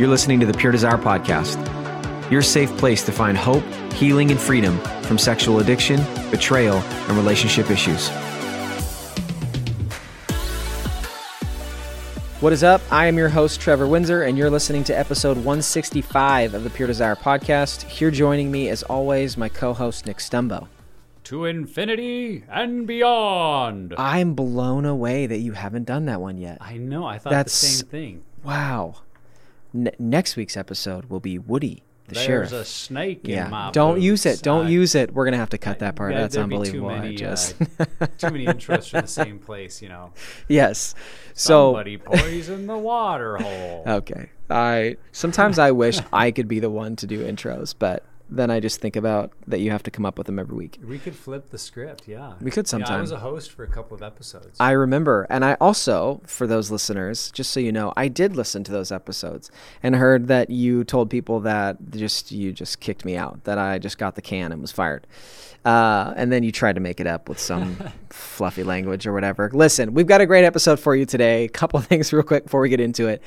You're listening to the Pure Desire Podcast, your safe place to find hope, healing, and freedom from sexual addiction, betrayal, and relationship issues. What is up? I am your host, Trevor Windsor, and you're listening to episode 165 of the Pure Desire Podcast. Here joining me, as always, my co host, Nick Stumbo. To infinity and beyond. I'm blown away that you haven't done that one yet. I know. I thought That's- the same thing. Wow. N- next week's episode will be Woody, the There's sheriff. There's a snake in yeah, my don't use it. Don't I- use it. We're gonna have to cut that part. Yeah, That's unbelievable. Too I many, just uh, too many intros from the same place, you know. yes. So Somebody poisoned the water hole. okay. I sometimes I wish I could be the one to do intros, but then I just think about that you have to come up with them every week. We could flip the script, yeah. We could Yeah, I was a host for a couple of episodes. I remember, and I also, for those listeners, just so you know, I did listen to those episodes and heard that you told people that just you just kicked me out, that I just got the can and was fired, uh, and then you tried to make it up with some fluffy language or whatever. Listen, we've got a great episode for you today. A couple things real quick before we get into it.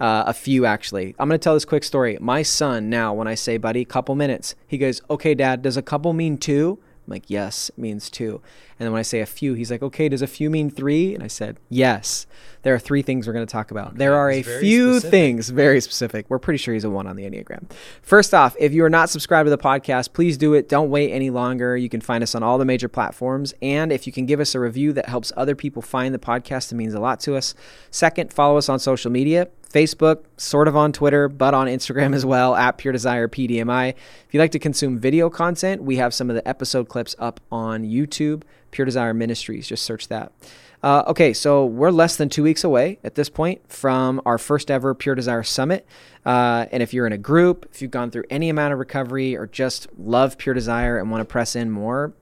Uh, a few actually. I'm going to tell this quick story. My son now, when I say, buddy, couple minutes, he goes, okay, dad, does a couple mean two? I'm like, yes, it means two. And then when I say a few, he's like, okay, does a few mean three? And I said, yes. There are three things we're going to talk about. there are a few specific. things, very specific. We're pretty sure he's a one on the Enneagram. First off, if you are not subscribed to the podcast, please do it. Don't wait any longer. You can find us on all the major platforms. And if you can give us a review that helps other people find the podcast, it means a lot to us. Second, follow us on social media. Facebook, sort of on Twitter, but on Instagram as well, at Pure Desire PDMI. If you'd like to consume video content, we have some of the episode clips up on YouTube, Pure Desire Ministries. Just search that. Uh, okay, so we're less than two weeks away at this point from our first ever Pure Desire Summit. Uh, and if you're in a group, if you've gone through any amount of recovery or just love Pure Desire and want to press in more,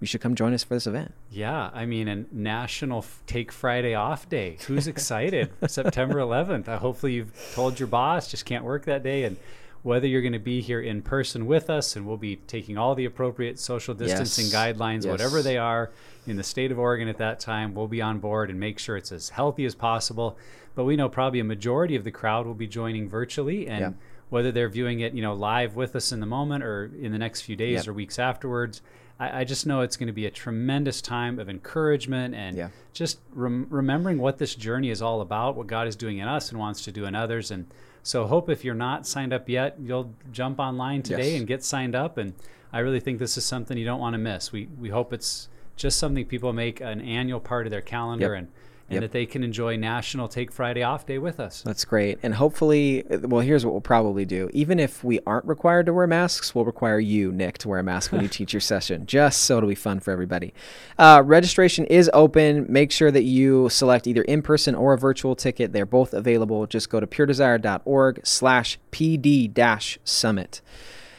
you should come join us for this event. Yeah, I mean, a National F- Take Friday Off Day. Who's excited? September 11th. Uh, hopefully, you've told your boss just can't work that day, and whether you're going to be here in person with us, and we'll be taking all the appropriate social distancing Yes. guidelines, whatever they are, in the state of Oregon at that time. We'll be on board and make sure it's as healthy as possible. But we know probably a majority of the crowd will be joining virtually, and Yeah. whether they're viewing it, you know, live with us in the moment or in the next few days Yep. or weeks afterwards. I, I just know it's going to be a tremendous time of encouragement and Yeah. just rem- remembering what this journey is all about, what God is doing in us and wants to do in others. And so, hope if you're not signed up yet, you'll jump online today Yes. and get signed up. And I really think this is something you don't want to miss. We we hope it's just something people make an annual part of their calendar Yep. and and Yep. that they can enjoy National Take Friday Off Day with us. That's great. And hopefully, well, here's what we'll probably do. Even if we aren't required to wear masks, we'll require you, Nick, to wear a mask when you teach your session, just so it'll be fun for everybody. Uh, registration is open. Make sure that you select either in person or a virtual ticket. They're both available. Just go to puredesire.org slash PD dash summit.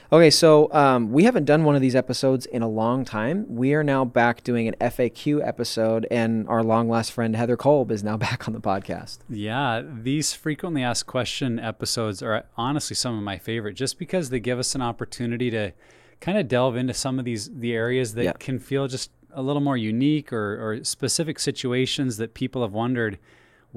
Okay, so um, we haven't done one of these episodes in a long time. We are now back doing an FAQ episode, and our long lost friend Heather Kolb is now back on the podcast. Yeah, these frequently asked question episodes are honestly some of my favorite just because they give us an opportunity to kind of delve into some of these the areas that Yeah. can feel just a little more unique or, or specific situations that people have wondered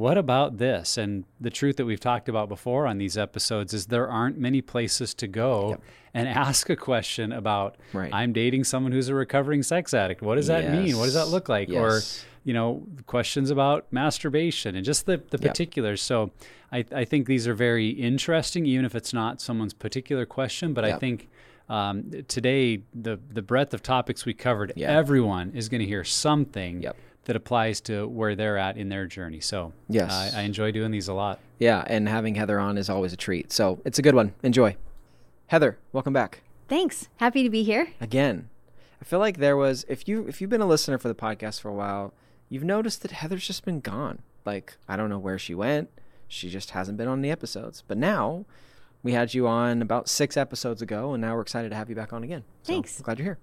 what about this? And the truth that we've talked about before on these episodes is there aren't many places to go Yep. and ask a question about Right. i'm dating someone who's a recovering sex addict. What does that mean? What does that look like? Or you know questions about masturbation and just the, the Yep. particulars. So I, I think these are very interesting even if it's not someone's particular question. But i think um, today the the breadth of topics we covered everyone is going to hear something Yep. That applies to where they're at in their journey so Yes. I, I enjoy doing these a lot Yeah, and having Heather on is always a treat. So it's a good one. Enjoy. Heather, welcome back Thanks. Happy to be here. again. I feel like there was if you if you've been a listener for the podcast for a while, you've noticed that Heather's just been gone. Like I don't know where she went. She just hasn't been on the episodes. But now we had you on about six episodes ago, and now we're excited to have you back on again. So, Thanks. glad you're here.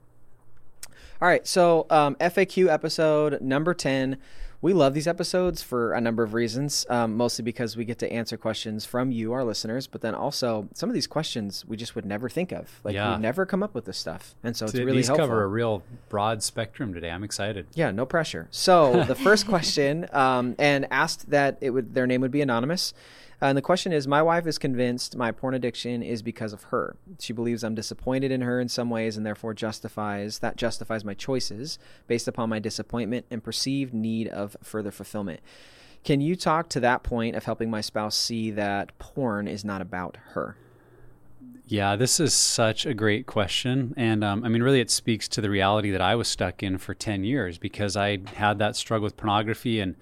All right, so um, FAQ episode number 10. We love these episodes for a number of reasons, um, mostly because we get to answer questions from you, our listeners, but then also some of these questions we just would never think of. Like, Yeah. we'd never come up with this stuff. And so it's really these helpful. cover a real broad spectrum today i'm excited Yeah, no pressure. So the first question, um, and asked that it would their name would be anonymous. Uh, and the question is, my wife is convinced my porn addiction is because of her. She believes I'm disappointed in her in some ways, and therefore justifies that justifies my choices based upon my disappointment and perceived need of further fulfillment. Can you talk to that point of helping my spouse see that porn is not about her? Yeah, this is such a great question. And um, I mean, really, it speaks to the reality that I was stuck in for 10 years because I had that struggle with pornography and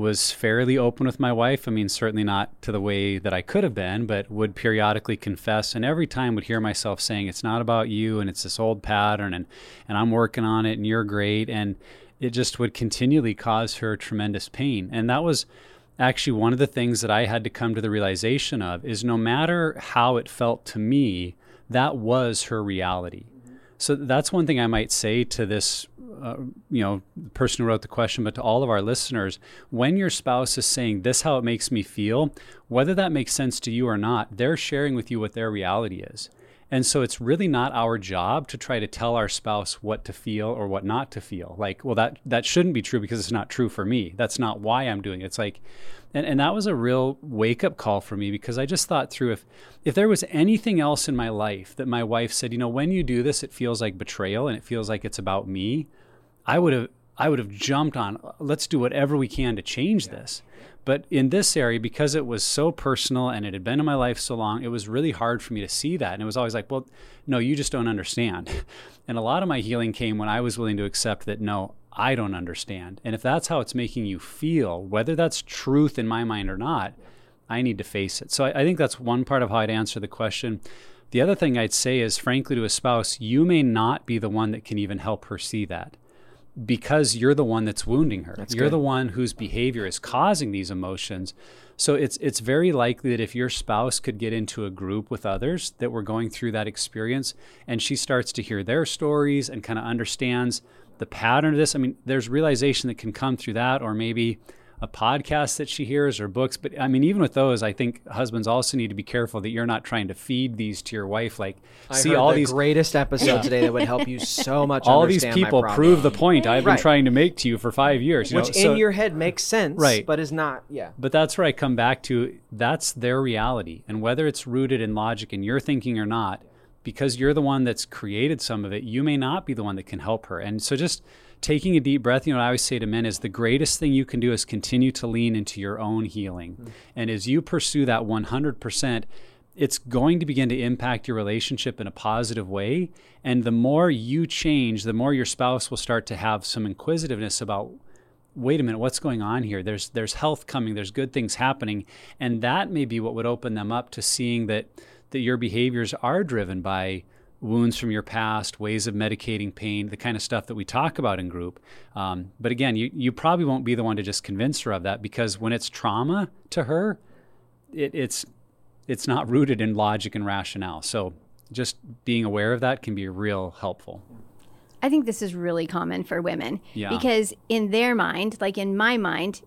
was fairly open with my wife. I mean, certainly not to the way that I could have been, but would periodically confess. And every time would hear myself saying, It's not about you and it's this old pattern and, and I'm working on it and you're great. And it just would continually cause her tremendous pain. And that was actually one of the things that I had to come to the realization of is no matter how it felt to me, that was her reality. So that's one thing I might say to this, uh, you know, the person who wrote the question, but to all of our listeners, when your spouse is saying this, how it makes me feel, whether that makes sense to you or not, they're sharing with you what their reality is. And so it's really not our job to try to tell our spouse what to feel or what not to feel. Like, well, that that shouldn't be true because it's not true for me. That's not why I'm doing it. It's like, and, and that was a real wake up call for me because I just thought through if if there was anything else in my life that my wife said, you know, when you do this, it feels like betrayal and it feels like it's about me. I would have I would have jumped on let's do whatever we can to change this. But in this area, because it was so personal and it had been in my life so long, it was really hard for me to see that. And it was always like, well, no, you just don't understand. And a lot of my healing came when I was willing to accept that, no, I don't understand. And if that's how it's making you feel, whether that's truth in my mind or not, I need to face it. So I, I think that's one part of how I'd answer the question. The other thing I'd say is, frankly, to a spouse, you may not be the one that can even help her see that because you're the one that's wounding her. That's you're good. the one whose behavior is causing these emotions. So it's it's very likely that if your spouse could get into a group with others that were going through that experience and she starts to hear their stories and kind of understands the pattern of this, I mean, there's realization that can come through that or maybe a podcast that she hears or books. But I mean, even with those, I think husbands also need to be careful that you're not trying to feed these to your wife. Like, I see all the these greatest episode today that would help you so much. all these people prove the point I've been trying to make to you for five years. You which know? in So- your head makes sense, Right. But is not. Yeah. but that's where I come back to that's their reality. And whether it's rooted in logic in your thinking or not, because you're the one that's created some of it, you may not be the one that can help her. And so just taking a deep breath, you know, what I always say to men is the greatest thing you can do is continue to lean into your own healing. Mm. And as you pursue that 100%, it's going to begin to impact your relationship in a positive way. And the more you change, the more your spouse will start to have some inquisitiveness about wait a minute, what's going on here? There's there's health coming, there's good things happening, and that may be what would open them up to seeing that that your behaviors are driven by wounds from your past, ways of medicating pain, the kind of stuff that we talk about in group. Um, but again, you you probably won't be the one to just convince her of that because when it's trauma to her, it, it's it's not rooted in logic and rationale. So just being aware of that can be real helpful. I think this is really common for women Yeah. because in their mind, like in my mind,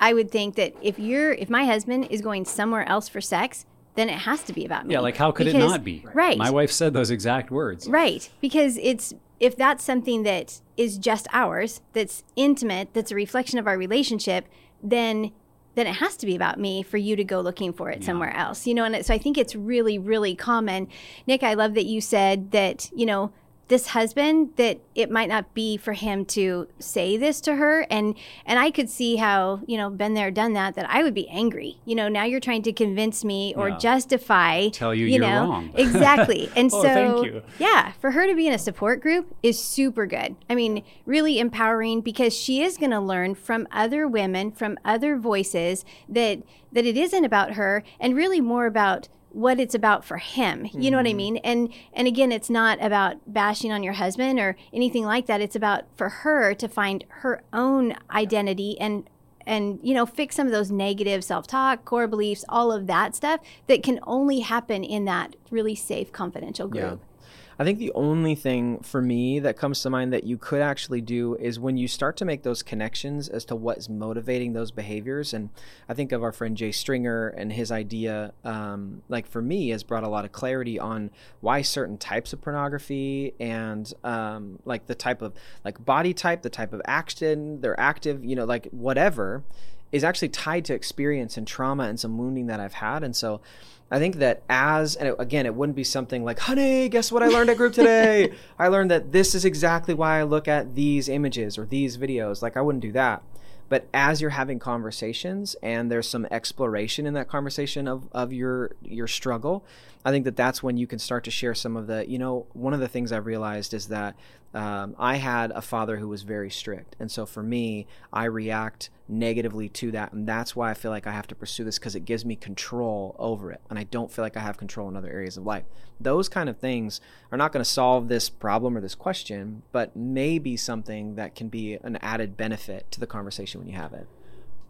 I would think that if you're if my husband is going somewhere else for sex, then it has to be about me. Yeah, like how could it not be? Right. My wife said those exact words. Right. Because it's if that's something that is just ours, that's intimate, that's a reflection of our relationship, then then it has to be about me for you to go looking for it somewhere else. You know, and so I think it's really really common. Nick, I love that you said that, you know, this husband that it might not be for him to say this to her and and I could see how, you know, been there done that that I would be angry. You know, now you're trying to convince me or Yeah. justify Tell you you you're know wrong. exactly. And Oh, so thank you. yeah, for her to be in a support group is super good. I mean, really empowering because she is going to learn from other women, from other voices that that it isn't about her and really more about what it's about for him. You know what I mm-hmm. mean? And and again, it's not about bashing on your husband or anything like that. It's about for her to find her own identity and and you know fix some of those negative self-talk core beliefs all of that stuff that can only happen in that really safe confidential group I think the only thing for me that comes to mind that you could actually do is when you start to make those connections as to what's motivating those behaviors. And I think of our friend Jay Stringer and his idea, um, like for me, has brought a lot of clarity on why certain types of pornography and um, like the type of like body type, the type of action they're active, you know, like whatever is actually tied to experience and trauma and some wounding that I've had. And so I think that as, and it, again, it wouldn't be something like, honey, guess what I learned at group today? I learned that this is exactly why I look at these images or these videos. Like, I wouldn't do that. But as you're having conversations and there's some exploration in that conversation of, of your your struggle, I think that that's when you can start to share some of the, you know, one of the things I've realized is that um, I had a father who was very strict. And so for me, I react negatively to that. And that's why I feel like I have to pursue this because it gives me control over it. And I don't feel like I have control in other areas of life. Those kind of things are not going to solve this problem or this question, but maybe something that can be an added benefit to the conversation when you have it.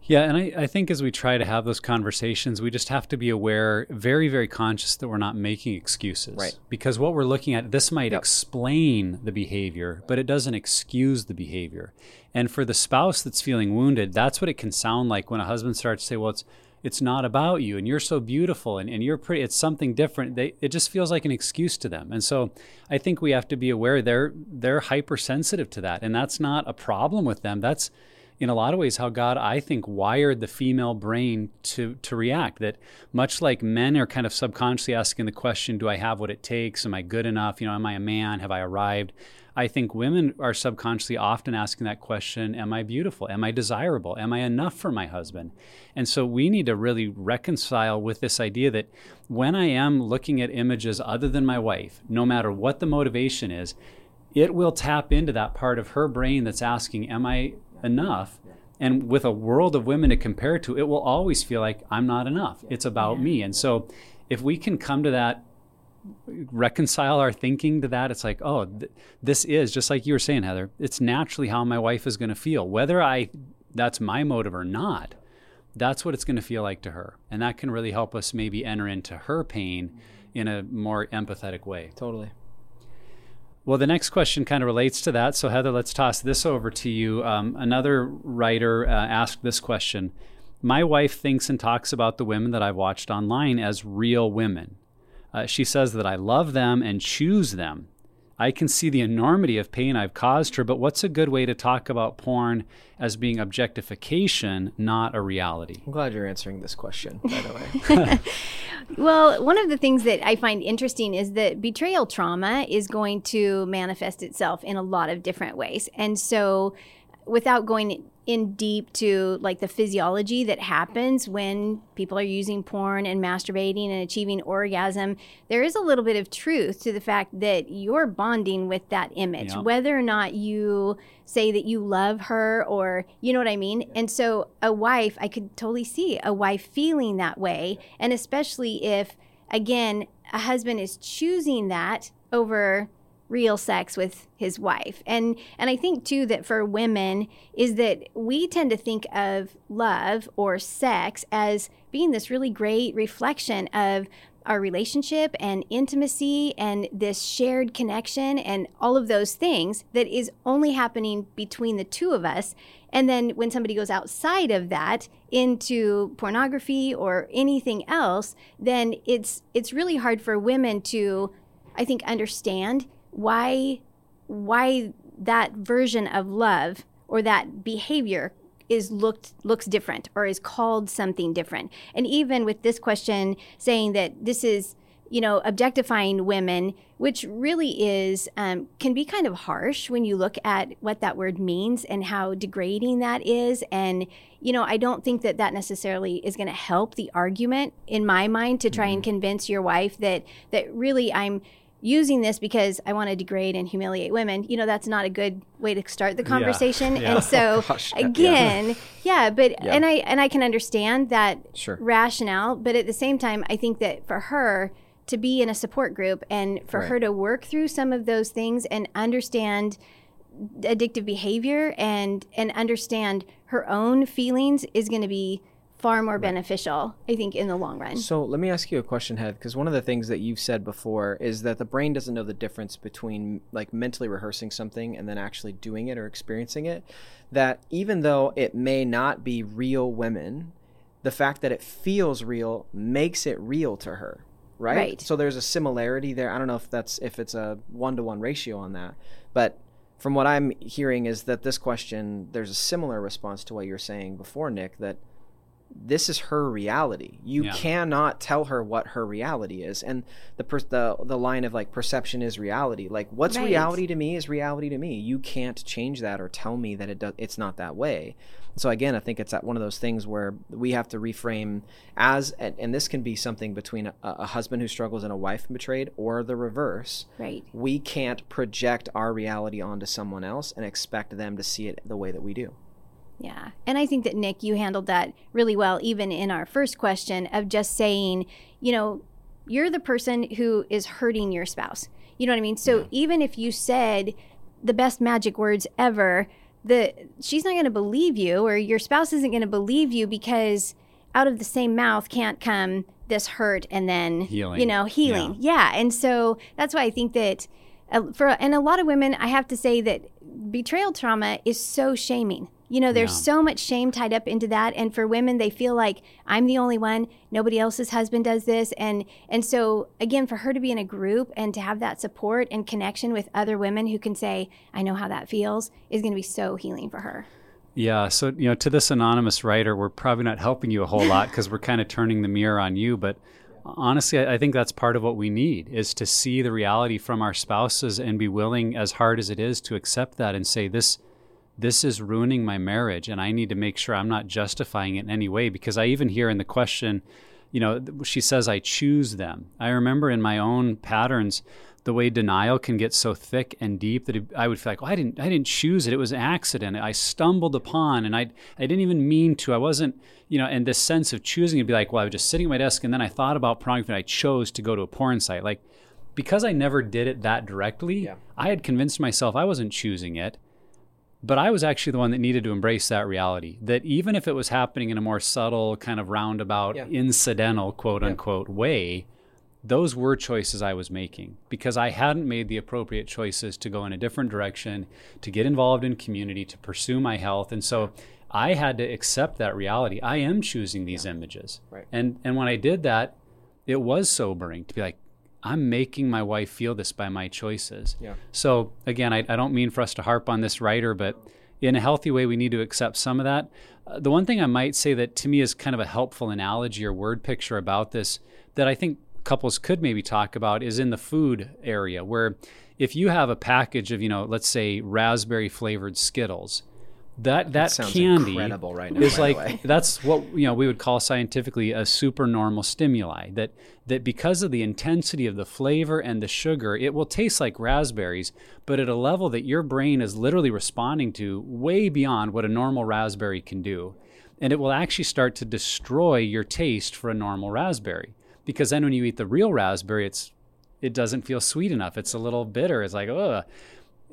Yeah, and I, I think as we try to have those conversations, we just have to be aware, very, very conscious that we're not making excuses. Right. Because what we're looking at, this might Yep. explain the behavior, but it doesn't excuse the behavior. And for the spouse that's feeling wounded, that's what it can sound like when a husband starts to say, Well, it's it's not about you and you're so beautiful and, and you're pretty it's something different they, it just feels like an excuse to them and so i think we have to be aware they're they're hypersensitive to that and that's not a problem with them that's in a lot of ways how God I think wired the female brain to to react that much like men are kind of subconsciously asking the question do I have what it takes am I good enough you know am I a man have I arrived I think women are subconsciously often asking that question Am I beautiful? Am I desirable? Am I enough for my husband? And so we need to really reconcile with this idea that when I am looking at images other than my wife, no matter what the motivation is, it will tap into that part of her brain that's asking, Am I enough? And with a world of women to compare to, it will always feel like I'm not enough. It's about me. And so if we can come to that reconcile our thinking to that it's like oh th- this is just like you were saying heather it's naturally how my wife is going to feel whether i that's my motive or not that's what it's going to feel like to her and that can really help us maybe enter into her pain in a more empathetic way Totally. Well, the next question kind of relates to that. So, Heather, let's toss this over to you. Um, another writer uh, asked this question My wife thinks and talks about the women that I've watched online as real women. Uh, she says that I love them and choose them. I can see the enormity of pain I've caused her, but what's a good way to talk about porn as being objectification, not a reality? I'm glad you're answering this question, by the way. Well, one of the things that I find interesting is that betrayal trauma is going to manifest itself in a lot of different ways. And so, without going in deep to like the physiology that happens when people are using porn and masturbating and achieving orgasm, there is a little bit of truth to the fact that you're bonding with that image, Yeah. whether or not you say that you love her or you know what I mean. And so, a wife, I could totally see a wife feeling that way, and especially if, again, a husband is choosing that over real sex with his wife. And and I think too that for women is that we tend to think of love or sex as being this really great reflection of our relationship and intimacy and this shared connection and all of those things that is only happening between the two of us. And then when somebody goes outside of that into pornography or anything else, then it's it's really hard for women to I think understand why why that version of love or that behavior is looked looks different or is called something different. And even with this question saying that this is you know objectifying women which really is um, can be kind of harsh when you look at what that word means and how degrading that is and you know i don't think that that necessarily is going to help the argument in my mind to try mm-hmm. and convince your wife that that really i'm using this because I want to degrade and humiliate women, you know, that's not a good way to start the conversation. Yeah. Yeah. And oh, so Gosh, again, yeah. yeah, but and I and I can understand that sure. rationale, but at the same time, I think that for her to be in a support group and for right. her to work through some of those things and understand addictive behavior and and understand her own feelings is going to be far more beneficial, I think, in the long run. So let me ask you a question, Head, because one of the things that you've said before is that the brain doesn't know the difference between like mentally rehearsing something and then actually doing it or experiencing it. That even though it may not be real women, the fact that it feels real makes it real to her. Right? right. So there's a similarity there. I don't know if that's if it's a one to one ratio on that, but from what I'm hearing is that this question there's a similar response to what you're saying before, Nick. That this is her reality. You yeah. cannot tell her what her reality is. And the per- the the line of like perception is reality. Like what's right. reality to me is reality to me. You can't change that or tell me that it does it's not that way. So again, I think it's one of those things where we have to reframe as and, and this can be something between a, a husband who struggles and a wife betrayed or the reverse. Right. We can't project our reality onto someone else and expect them to see it the way that we do. Yeah. And I think that, Nick, you handled that really well, even in our first question of just saying, you know, you're the person who is hurting your spouse. You know what I mean? So yeah. even if you said the best magic words ever, the she's not going to believe you or your spouse isn't going to believe you because out of the same mouth can't come this hurt and then healing. you know healing yeah. yeah. and so that's why i think that uh, for and a lot of women i have to say that betrayal trauma is so shaming you know, there's yeah. so much shame tied up into that. And for women, they feel like I'm the only one. Nobody else's husband does this. And and so again, for her to be in a group and to have that support and connection with other women who can say, I know how that feels, is going to be so healing for her. Yeah. So, you know, to this anonymous writer, we're probably not helping you a whole lot because we're kind of turning the mirror on you. But honestly, I think that's part of what we need is to see the reality from our spouses and be willing, as hard as it is, to accept that and say, this this is ruining my marriage and I need to make sure I'm not justifying it in any way because I even hear in the question, you know, she says I choose them. I remember in my own patterns the way denial can get so thick and deep that I would feel like, well, I didn't, I didn't choose it. It was an accident. I stumbled upon, and I, I didn't even mean to. I wasn't, you know, and this sense of choosing would be like, well, I was just sitting at my desk, and then I thought about pornography, and I chose to go to a porn site. Like, because I never did it that directly, yeah. I had convinced myself I wasn't choosing it. But I was actually the one that needed to embrace that reality that even if it was happening in a more subtle, kind of roundabout, yeah. incidental, quote unquote, yeah. way, those were choices I was making because I hadn't made the appropriate choices to go in a different direction, to get involved in community, to pursue my health. And so I had to accept that reality. I am choosing these yeah. images. Right. And and when I did that, it was sobering to be like, I'm making my wife feel this by my choices. Yeah. So again, I, I don't mean for us to harp on this writer, but in a healthy way, we need to accept some of that. Uh, the one thing I might say that to me is kind of a helpful analogy or word picture about this that I think couples could maybe talk about is in the food area, where if you have a package of, you know, let's say raspberry flavored Skittles, that that, that candy right now, is like that's what you know we would call scientifically a supernormal stimuli that that because of the intensity of the flavor and the sugar it will taste like raspberries but at a level that your brain is literally responding to way beyond what a normal raspberry can do. And it will actually start to destroy your taste for a normal raspberry because then when you eat the real raspberry it's it doesn't feel sweet enough. It's a little bitter. It's like ugh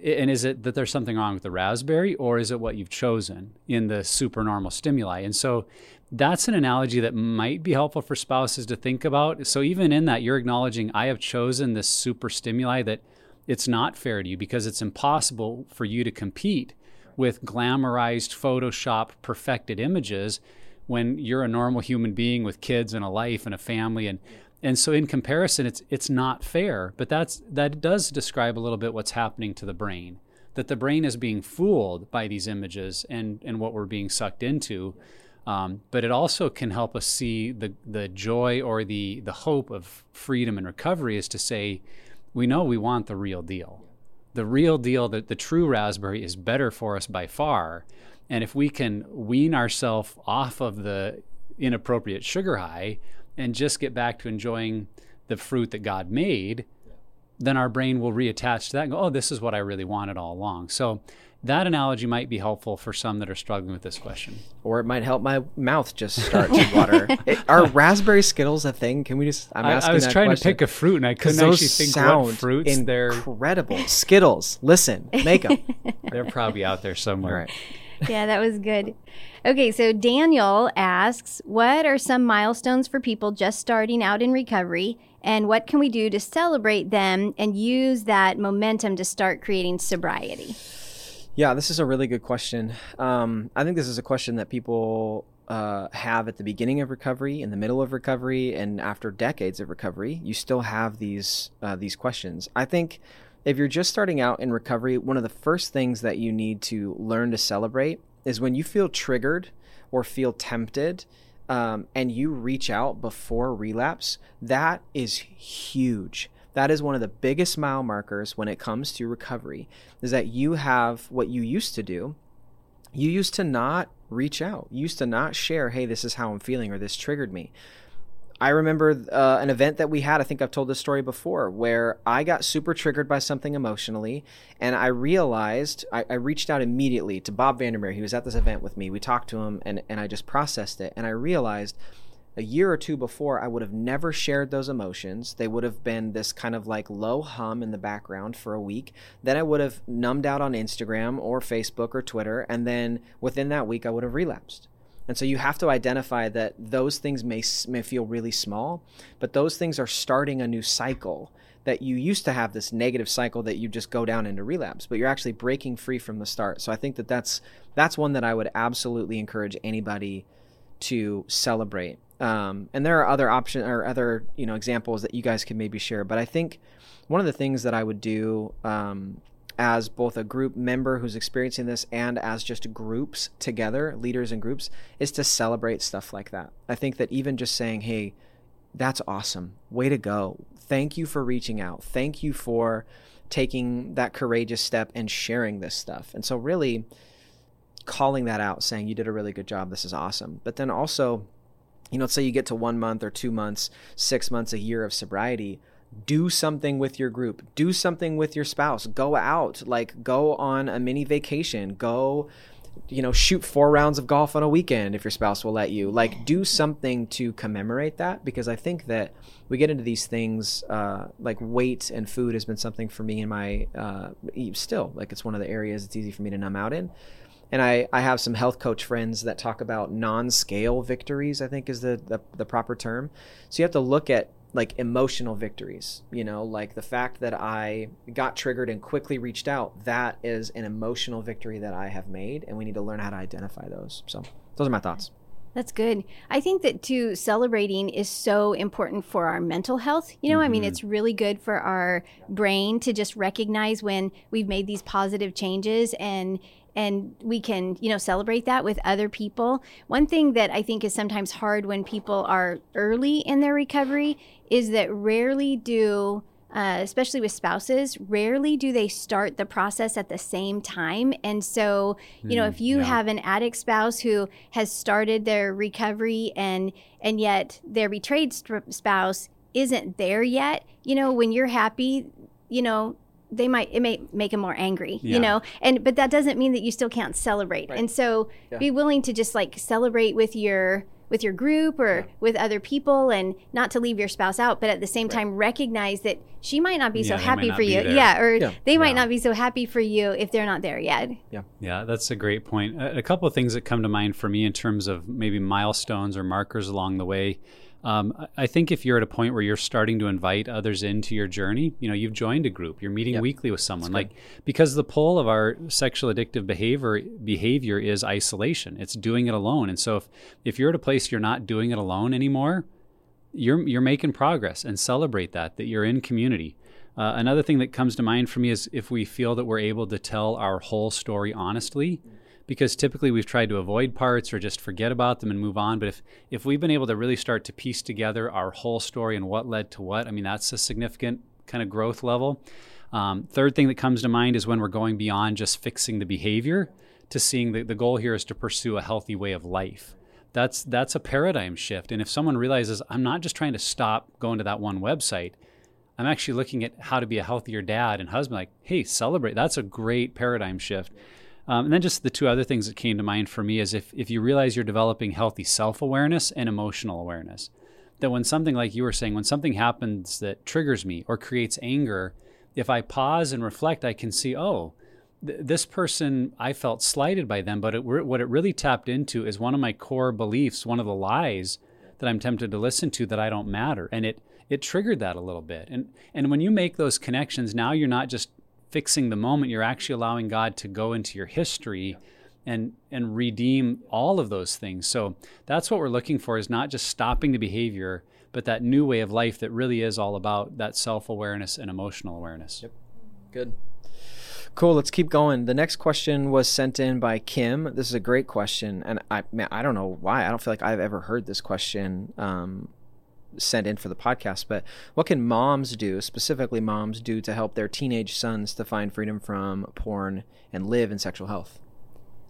and is it that there's something wrong with the raspberry or is it what you've chosen in the supernormal stimuli? And so that's an analogy that might be helpful for spouses to think about. So even in that you're acknowledging i have chosen this super stimuli that it's not fair to you because it's impossible for you to compete with glamorized photoshop perfected images when you're a normal human being with kids and a life and a family and and so in comparison it's it's not fair but that's that does describe a little bit what's happening to the brain that the brain is being fooled by these images and and what we're being sucked into. Um, but it also can help us see the the joy or the the hope of freedom and recovery is to say we know we want the real deal. The real deal that the true raspberry is better for us by far. And if we can wean ourselves off of the inappropriate sugar high and just get back to enjoying the fruit that God made, then our brain will reattach to that and go, oh, this is what I really wanted all along. So that analogy might be helpful for some that are struggling with this question. Or it might help my mouth just start to water. It, are raspberry Skittles a thing? Can we just? I'm asking I, I was trying question. to pick a fruit and I couldn't actually think what fruits incredible. they're. Incredible Skittles. Listen, make them. they're probably out there somewhere. Right. Yeah, that was good. Okay, so Daniel asks, what are some milestones for people just starting out in recovery, and what can we do to celebrate them and use that momentum to start creating sobriety? Yeah, this is a really good question. Um, I think this is a question that people uh, have at the beginning of recovery, in the middle of recovery, and after decades of recovery. You still have these uh, these questions. I think if you're just starting out in recovery, one of the first things that you need to learn to celebrate is when you feel triggered or feel tempted um, and you reach out before relapse, that is huge. That is one of the biggest mile markers when it comes to recovery, is that you have what you used to do. You used to not reach out. You used to not share, hey, this is how I'm feeling or this triggered me. I remember uh, an event that we had. I think I've told this story before, where I got super triggered by something emotionally, and I realized I, I, reached out immediately to Bob Vandermeer. He was at this event with me. We talked to him, and and I just processed it, and I realized a year or two before I would have never shared those emotions. They would have been this kind of like low hum in the background for a week. Then I would have numbed out on Instagram or Facebook or Twitter, and then within that week I would have relapsed. And so you have to identify that those things may, may feel really small, but those things are starting a new cycle that you used to have this negative cycle that you just go down into relapse, but you're actually breaking free from the start. So I think that that's that's one that I would absolutely encourage anybody to celebrate. Um, and there are other options or other you know examples that you guys can maybe share, but I think one of the things that I would do um, as both a group member who's experiencing this and as just groups together, leaders and groups, is to celebrate stuff like that. I think that even just saying, hey, that's awesome. Way to go. Thank you for reaching out. Thank you for taking that courageous step and sharing this stuff. And so, really calling that out, saying, you did a really good job. This is awesome. But then also, you know, let's say you get to one month or two months, six months, a year of sobriety do something with your group do something with your spouse go out like go on a mini vacation go you know shoot four rounds of golf on a weekend if your spouse will let you. Like do something to commemorate that because i think that we get into these things uh, like weight and food has been something for me in my uh, still like it's one of the areas it's easy for me to numb out in. And I, I have some health coach friends that talk about non-scale victories i think is the, the, the proper term. So you have to look at like emotional victories you know like the fact that i got triggered and quickly reached out that is an emotional victory that i have made and we need to learn how to identify those so those are my thoughts that's good. I think that too, celebrating is so important for our mental health. You know, mm-hmm. I mean, mm-hmm. it's really good for our brain to just recognize when we've made these positive changes and and we can you know celebrate that with other people one thing that i think is sometimes hard when people are early in their recovery is that rarely do uh, especially with spouses, rarely do they start the process at the same time. And so, you know, if you yeah. have an addict spouse who has started their recovery and and yet their betrayed spouse isn't there yet, you know, when you're happy, you know, they might it may make them more angry yeah. you know and but that doesn't mean that you still can't celebrate right. and so yeah. be willing to just like celebrate with your with your group or yeah. with other people and not to leave your spouse out but at the same right. time recognize that she might not be yeah, so happy for you yeah or yeah. they might not be so happy for you if they're not there yet yeah yeah that's a great point a, a couple of things that come to mind for me in terms of maybe milestones or markers along the way um, I think if you're at a point where you're starting to invite others into your journey, you know, you've joined a group, you're meeting yep. weekly with someone, like because the pull of our sexual addictive behavior behavior is isolation. It's doing it alone. And so if if you're at a place you're not doing it alone anymore, you're you're making progress and celebrate that that you're in community. Uh, another thing that comes to mind for me is if we feel that we're able to tell our whole story honestly. Mm-hmm because typically we've tried to avoid parts or just forget about them and move on. But if if we've been able to really start to piece together our whole story and what led to what, I mean that's a significant kind of growth level. Um, third thing that comes to mind is when we're going beyond just fixing the behavior to seeing the, the goal here is to pursue a healthy way of life. That's that's a paradigm shift. And if someone realizes I'm not just trying to stop going to that one website, I'm actually looking at how to be a healthier dad and husband. Like, hey, celebrate. That's a great paradigm shift. Um, and then just the two other things that came to mind for me is if, if you realize you're developing healthy self awareness and emotional awareness, that when something like you were saying, when something happens that triggers me or creates anger, if I pause and reflect, I can see, oh, th- this person, I felt slighted by them, but it, what it really tapped into is one of my core beliefs, one of the lies that I'm tempted to listen to that I don't matter. And it, it triggered that a little bit. And, and when you make those connections, now you're not just fixing the moment, you're actually allowing God to go into your history and and redeem all of those things. So that's what we're looking for is not just stopping the behavior, but that new way of life that really is all about that self-awareness and emotional awareness. Yep. Good. Cool. Let's keep going. The next question was sent in by Kim. This is a great question, and I man, I don't know why. I don't feel like I've ever heard this question um, sent in for the podcast, but what can moms do, specifically moms, do to help their teenage sons to find freedom from porn and live in sexual health?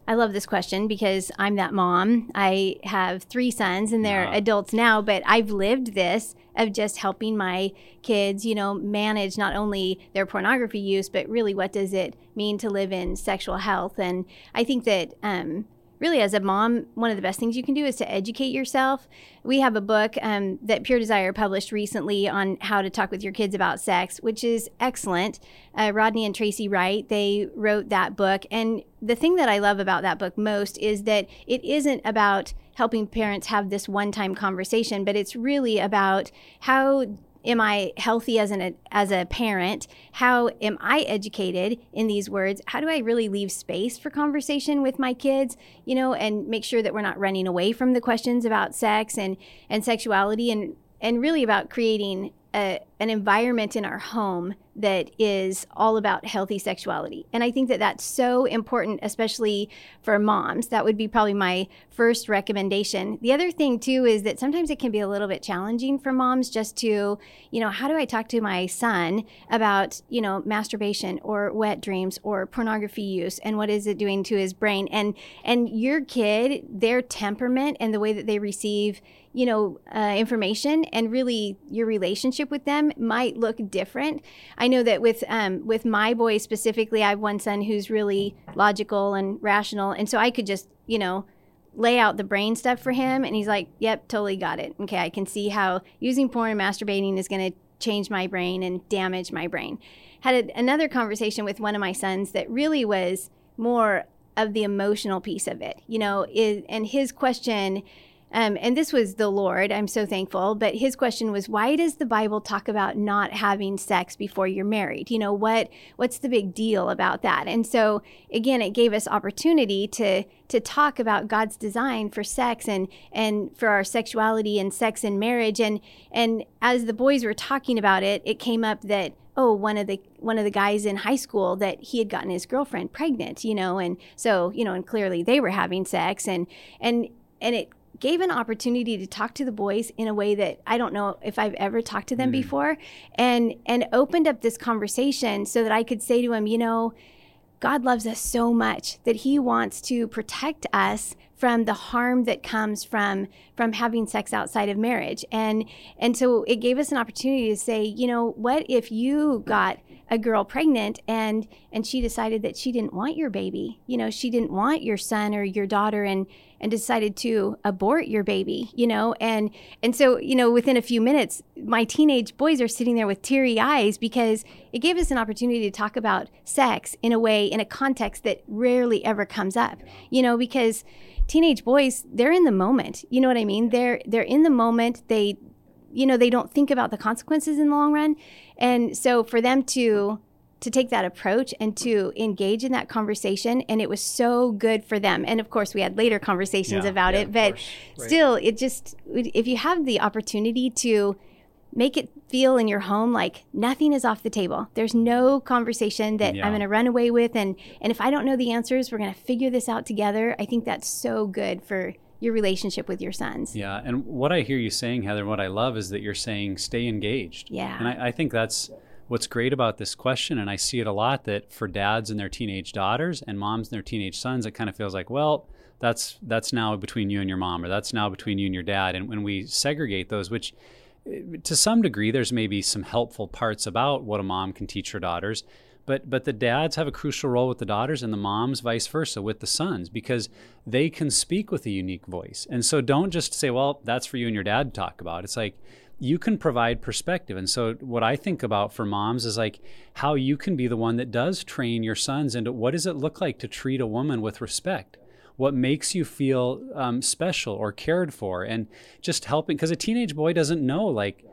I love this question because I'm that mom. I have three sons and they're yeah. adults now, but I've lived this of just helping my kids, you know, manage not only their pornography use, but really what does it mean to live in sexual health. And I think that um, really as a mom one of the best things you can do is to educate yourself. We have a book um, that pure desire published recently on how to talk with your kids about sex which is excellent. Uh, rodney and tracy wright they wrote that book. And the thing that i love about that book most is that it isn't about helping parents have this one-time conversation but it's really about how am I healthy as an as a parent? How am I educated in these words? How do I really leave space for conversation with my kids, you know, and make sure that we're not running away from the questions about sex and and sexuality and and really about creating a, an environment in our home that is all about healthy sexuality. And I think that that's so important, especially for moms. That would be probably my first recommendation. The other thing, too, is that sometimes it can be a little bit challenging for moms just to, you know, how do I talk to my son about, you know, masturbation or wet dreams or pornography use and what is it doing to his brain? And, and your kid, their temperament and the way that they receive you know, uh, information and really your relationship with them might look different. I know that with um, with my boys specifically, I have one son who's really logical and rational, and so I could just, you know, lay out the brain stuff for him, and he's like, "Yep, totally got it. Okay, I can see how using porn and masturbating is going to change my brain and damage my brain." Had a, another conversation with one of my sons that really was more of the emotional piece of it, you know, is, and his question um, and this was the Lord. I'm so thankful. But his question was, why does the Bible talk about not having sex before you're married? You know what? What's the big deal about that? And so again, it gave us opportunity to to talk about God's design for sex and and for our sexuality and sex and marriage. And and as the boys were talking about it, it came up that oh one of the one of the guys in high school that he had gotten his girlfriend pregnant you know and so you know and clearly they were having sex and and and it gave an opportunity to talk to the boys in a way that I don't know if I've ever talked to them mm before and and opened up this conversation so that I could say to him, you know, God loves us so much that he wants to protect us from the harm that comes from from having sex outside of marriage. And and so it gave us an opportunity to say, you know, what if you got a girl pregnant and and she decided that she didn't want your baby. You know she didn't want your son or your daughter and and decided to abort your baby you know? And and so you know within a few minutes my teenage boys are sitting there with teary eyes because it gave us an opportunity to talk about sex in a way in a context that rarely ever comes up you know? Because teenage boys they're in the moment you know what i mean? They're they're in the moment. They you know they don't think about the consequences in the long run and so for them to to take that approach and to engage in that conversation and it was so good for them and of course we had later conversations Yeah, about yeah, it but. Right. still it just if you have the opportunity to make it feel in your home like nothing is off the table there's no conversation that Yeah. i'm going to run away with and and if i don't know the answers we're going to figure this out together i think that's so good for your relationship with your sons Yeah, and what I hear you saying, Heather, what I love is that you're saying stay engaged. Yeah. And I, I think that's what's great about this question, and I see it a lot that for dads and their teenage daughters and moms and their teenage sons, it kind of feels like, well, that's that's now between you and your mom, or that's now between you and your dad. And when we segregate those, which eh, to some degree, there's maybe some helpful parts about what a mom can teach her daughters. But, but the dads have a crucial role with the daughters and the moms vice versa with the sons because they can speak with a unique voice. And so don't just say well that's for you and your dad to talk about. It's like you can provide perspective. And so what i think about for moms is like how you can be the one that does train your sons into what does it look like to treat a woman with respect? What makes you feel um, special or cared for? And just helping because a teenage boy doesn't know like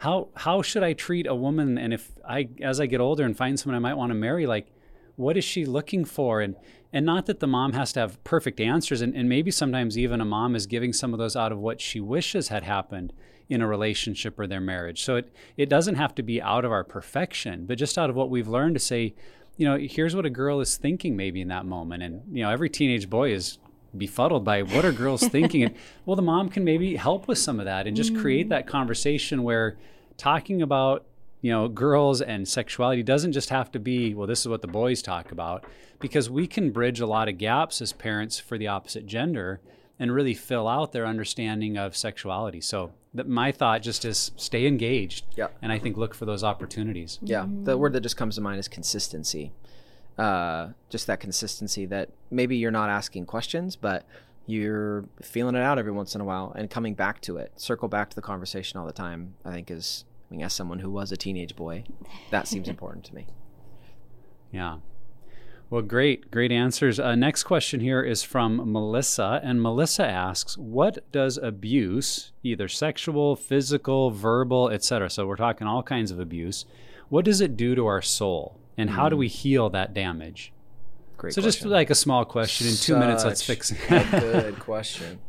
how how should I treat a woman? And if I as I get older and find someone I might want to marry like what is she looking for? And and not that the mom has to have perfect answers and, and maybe sometimes even a mom is giving some of those out of what she wishes had happened in a relationship or their marriage. So it it doesn't have to be out of our perfection but just out of what we've learned to say you know here's what a girl is thinking maybe in that moment. And you know every teenage boy is befuddled by what are girls thinking? And well the mom can maybe help with some of that and just create mm. that conversation where talking about you know girls and sexuality doesn't just have to be well this is what the boys talk about because we can bridge a lot of gaps as parents for the opposite gender and really fill out their understanding of sexuality. So that my thought just is stay engaged Yeah. and i think look for those opportunities. Yeah, the mm. word that just comes to mind is consistency. Uh, just that consistency that maybe you're not asking questions, but you're feeling it out every once in a while and coming back to it. Circle back to the conversation all the time. I think is, I mean, as someone who was a teenage boy, that seems important to me. Yeah. Well, great, great answers. Uh, next question here is from Melissa, and Melissa asks, "What does abuse, either sexual, physical, verbal, etc., so we're talking all kinds of abuse, what does it do to our soul, and how do we heal that damage?" Great. so, just like a small question in two minutes, let's Such fix a it. good question.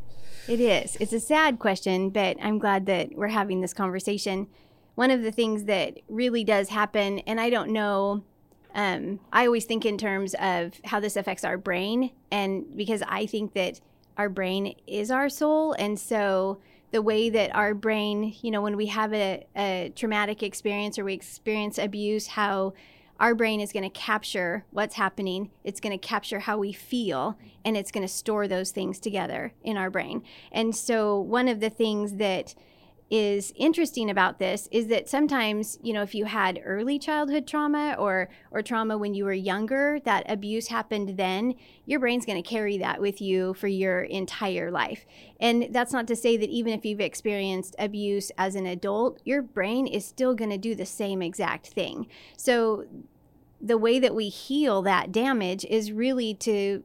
It is. It's a sad question, but I'm glad that we're having this conversation. One of the things that really does happen, and I don't know, um, I always think in terms of how this affects our brain, and because I think that our brain is our soul, and so the way that our brain, you know, when we have a, a traumatic experience or we experience abuse, how our brain is going to capture what's happening. It's going to capture how we feel and it's going to store those things together in our brain. And so, one of the things that is interesting about this is that sometimes, you know, if you had early childhood trauma or or trauma when you were younger, that abuse happened then, your brain's going to carry that with you for your entire life. And that's not to say that even if you've experienced abuse as an adult, your brain is still going to do the same exact thing. So the way that we heal that damage is really to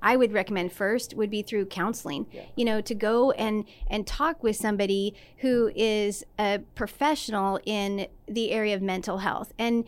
I would recommend first would be through counseling. You know, to go and and talk with somebody who is a professional in the area of mental health. And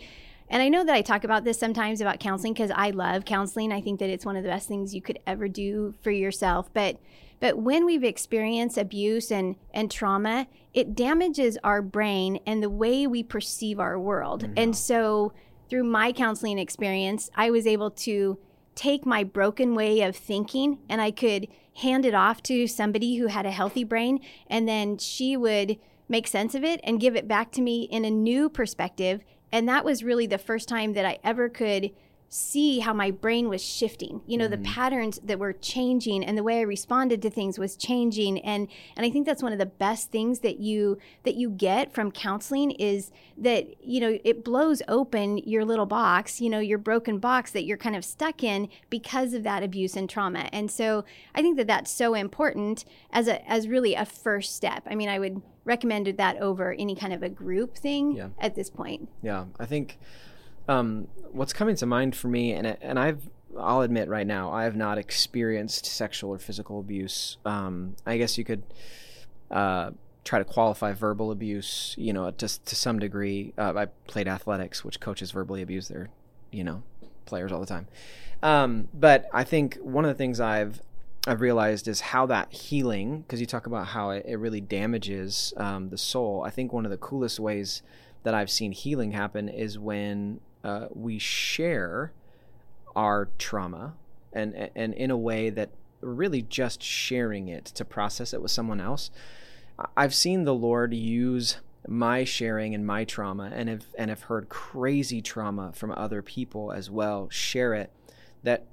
and I know that I talk about this sometimes about counseling because I love counseling. I think that it's one of the best things you could ever do for yourself. But but when we've experienced abuse and and trauma, it damages our brain and the way we perceive our world. Mm-hmm. And so through my counseling experience, I was able to take my broken way of thinking and I could hand it off to somebody who had a healthy brain and then she would make sense of it and give it back to me in a new perspective. And that was really the first time that I ever could see how my brain was shifting. You know Mm-hmm. the patterns that were changing and the way i responded to things was changing. And and i think that's one of the best things that you that you get from counseling is that you know it blows open your little box you know your broken box that you're kind of stuck in because of that abuse and trauma. And so i think that that's so important as a as really a first step. I mean i would recommend that over any kind of a group thing Yeah. at this point. Yeah, I think um, what's coming to mind for me, and and I've I'll admit right now, I have not experienced sexual or physical abuse. Um, I guess you could uh, try to qualify verbal abuse, you know, just to some degree. Uh, I played athletics, which coaches verbally abuse their, you know, players all the time. Um, but I think one of the things I've I've realized is how that healing, because you talk about how it, it really damages um, the soul. I think one of the coolest ways that I've seen healing happen is when uh, we share our trauma and and in a way that really just sharing it to process it with someone else. I've seen the Lord use my sharing and my trauma and have and have heard crazy trauma from other people as well share it that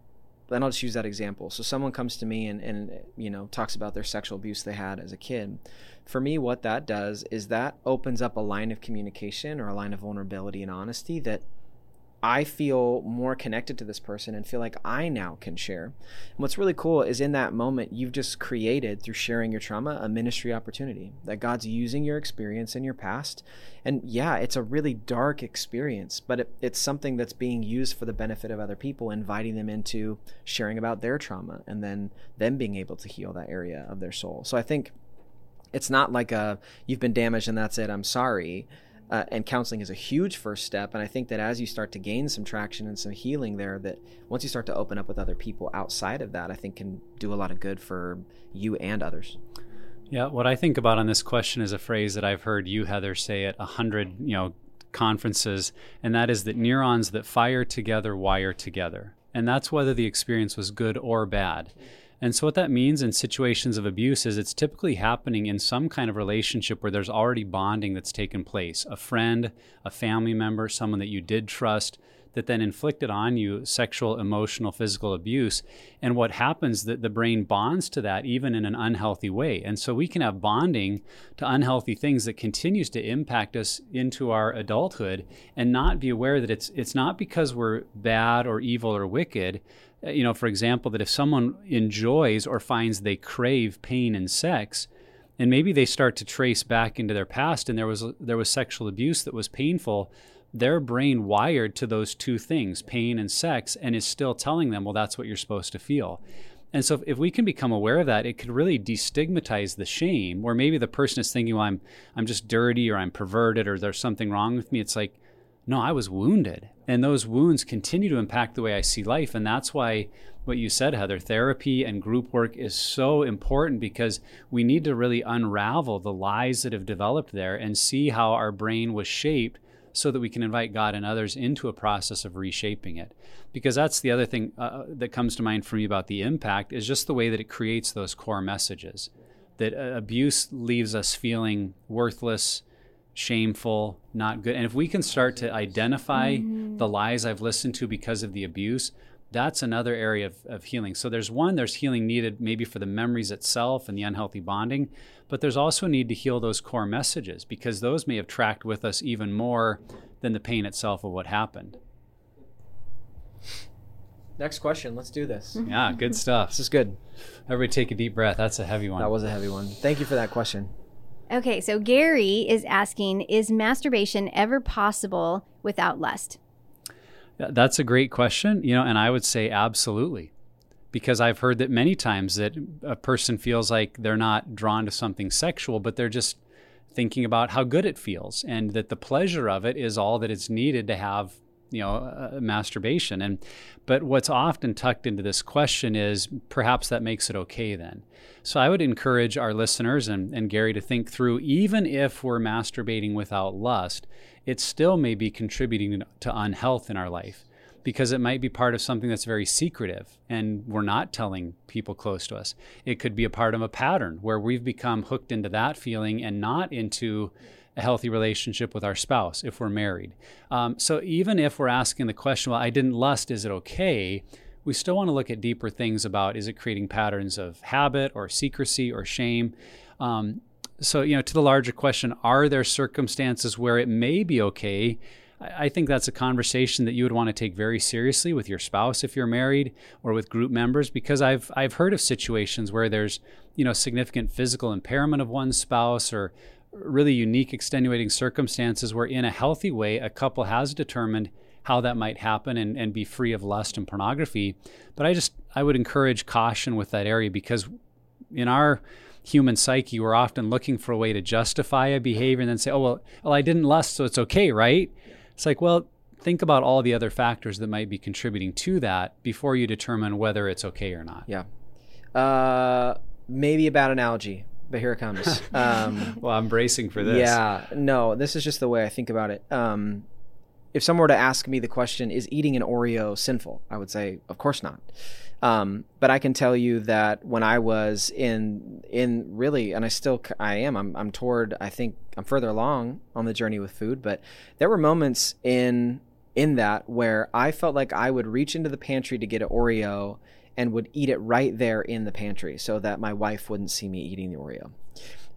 then I'll just use that example. So someone comes to me and, and you know talks about their sexual abuse they had as a kid. For me, what that does is that opens up a line of communication or a line of vulnerability and honesty that I feel more connected to this person and feel like I now can share. And what's really cool is in that moment, you've just created through sharing your trauma a ministry opportunity that God's using your experience in your past. And yeah, it's a really dark experience, but it, it's something that's being used for the benefit of other people, inviting them into sharing about their trauma and then them being able to heal that area of their soul. So I think it's not like a you've been damaged and that's it, I'm sorry uh, and counseling is a huge first step. And i think that as you start to gain some traction and some healing there that once you start to open up with other people outside of that i think can do a lot of good for you and others. Yeah, what I think about on this question is a phrase that I've heard you, Heather, say at a hundred, you know, conferences, and that is that neurons that fire together wire together, and that's whether the experience was good or bad. And so, what that means in situations of abuse is it's typically happening in some kind of relationship where there's already bonding that's taken place. A friend, a family member, someone that you did trust that then inflicted on you sexual, emotional, physical abuse. And what happens that the brain bonds to that even in an unhealthy way. And so we can have bonding to unhealthy things that continues to impact us into our adulthood and not be aware that it's it's not because we're bad or evil or wicked. Uh, You know, for example, that if someone enjoys or finds they crave pain and sex, and maybe they start to trace back into their past and there was there was sexual abuse that was painful their brain wired to those two things pain and sex and is still telling them well that's what you're supposed to feel. And so if, we can become aware of that it could really destigmatize the shame where maybe the person is thinking well i'm i'm just dirty or i'm perverted or there's something wrong with me. It's like no i was wounded. And those wounds continue to impact the way i see life. And that's why what you said heather therapy and group work is so important because we need to really unravel the lies that have developed there and see how our brain was shaped so that we can invite God and others into a process of reshaping it. Because that's the other thing uh, that comes to mind for me about the impact is just the way that it creates those core messages. That uh, abuse leaves us feeling worthless, shameful, not good. And if we can start to identify the lies I've listened to because of the abuse, that's another area of, of healing. So there's one, there's healing needed maybe for the memories itself and the unhealthy bonding, but there's also a need to heal those core messages because those may have tracked with us even more than the pain itself of what happened. next question let's do this mm-hmm. Yeah, good stuff. this is good Everybody take a deep breath. That's a heavy one. that was a heavy one thank you for that question Okay, so Gary is asking Is masturbation ever possible without lust? That's a great question, you know, and I would say absolutely. Because I've heard that many times that a person feels like they're not drawn to something sexual, but they're just thinking about how good it feels and that the pleasure of it is all that is needed to have, you know, uh, masturbation. And but what's often tucked into this question is perhaps that makes it okay then. So I would encourage our listeners and, and Gary to think through even if we're masturbating without lust, it still may be contributing to unhealth in our life because it might be part of something that's very secretive and we're not telling people close to us. It could be a part of a pattern where we've become hooked into that feeling and not into a healthy relationship with our spouse if we're married. Um, so even if we're asking the question, well, I didn't lust, is it okay? We still want to look at deeper things about is it creating patterns of habit or secrecy or shame? Um, so, you know, to the larger question, are there circumstances where it may be okay? I think that's a conversation that you would want to take very seriously with your spouse if you're married or with group members because I've I've heard of situations where there's you know significant physical impairment of one spouse or really unique extenuating circumstances where in a healthy way a couple has determined how that might happen and, and be free of lust and pornography. But i just i would encourage caution with that area because in our human psyche we're often looking for a way to justify a behavior and then say oh well, well i didn't lust so it's okay right? It's like well think about all the other factors that might be contributing to that before you determine whether it's okay or not. Yeah. Uh, maybe a bad analogy but here it comes. Um, well, I'm bracing for this. Yeah, no, this is just the way I think about it. Um, if someone were to ask me the question, is eating an Oreo sinful? I would say, of course not. Um, but I can tell you that when I was in in really, and I still I am. I'm I'm toward. I think I'm further along on the journey with food. But there were moments in in that where I felt like I would reach into the pantry to get an Oreo and would eat it right there in the pantry so that my wife wouldn't see me eating the Oreo.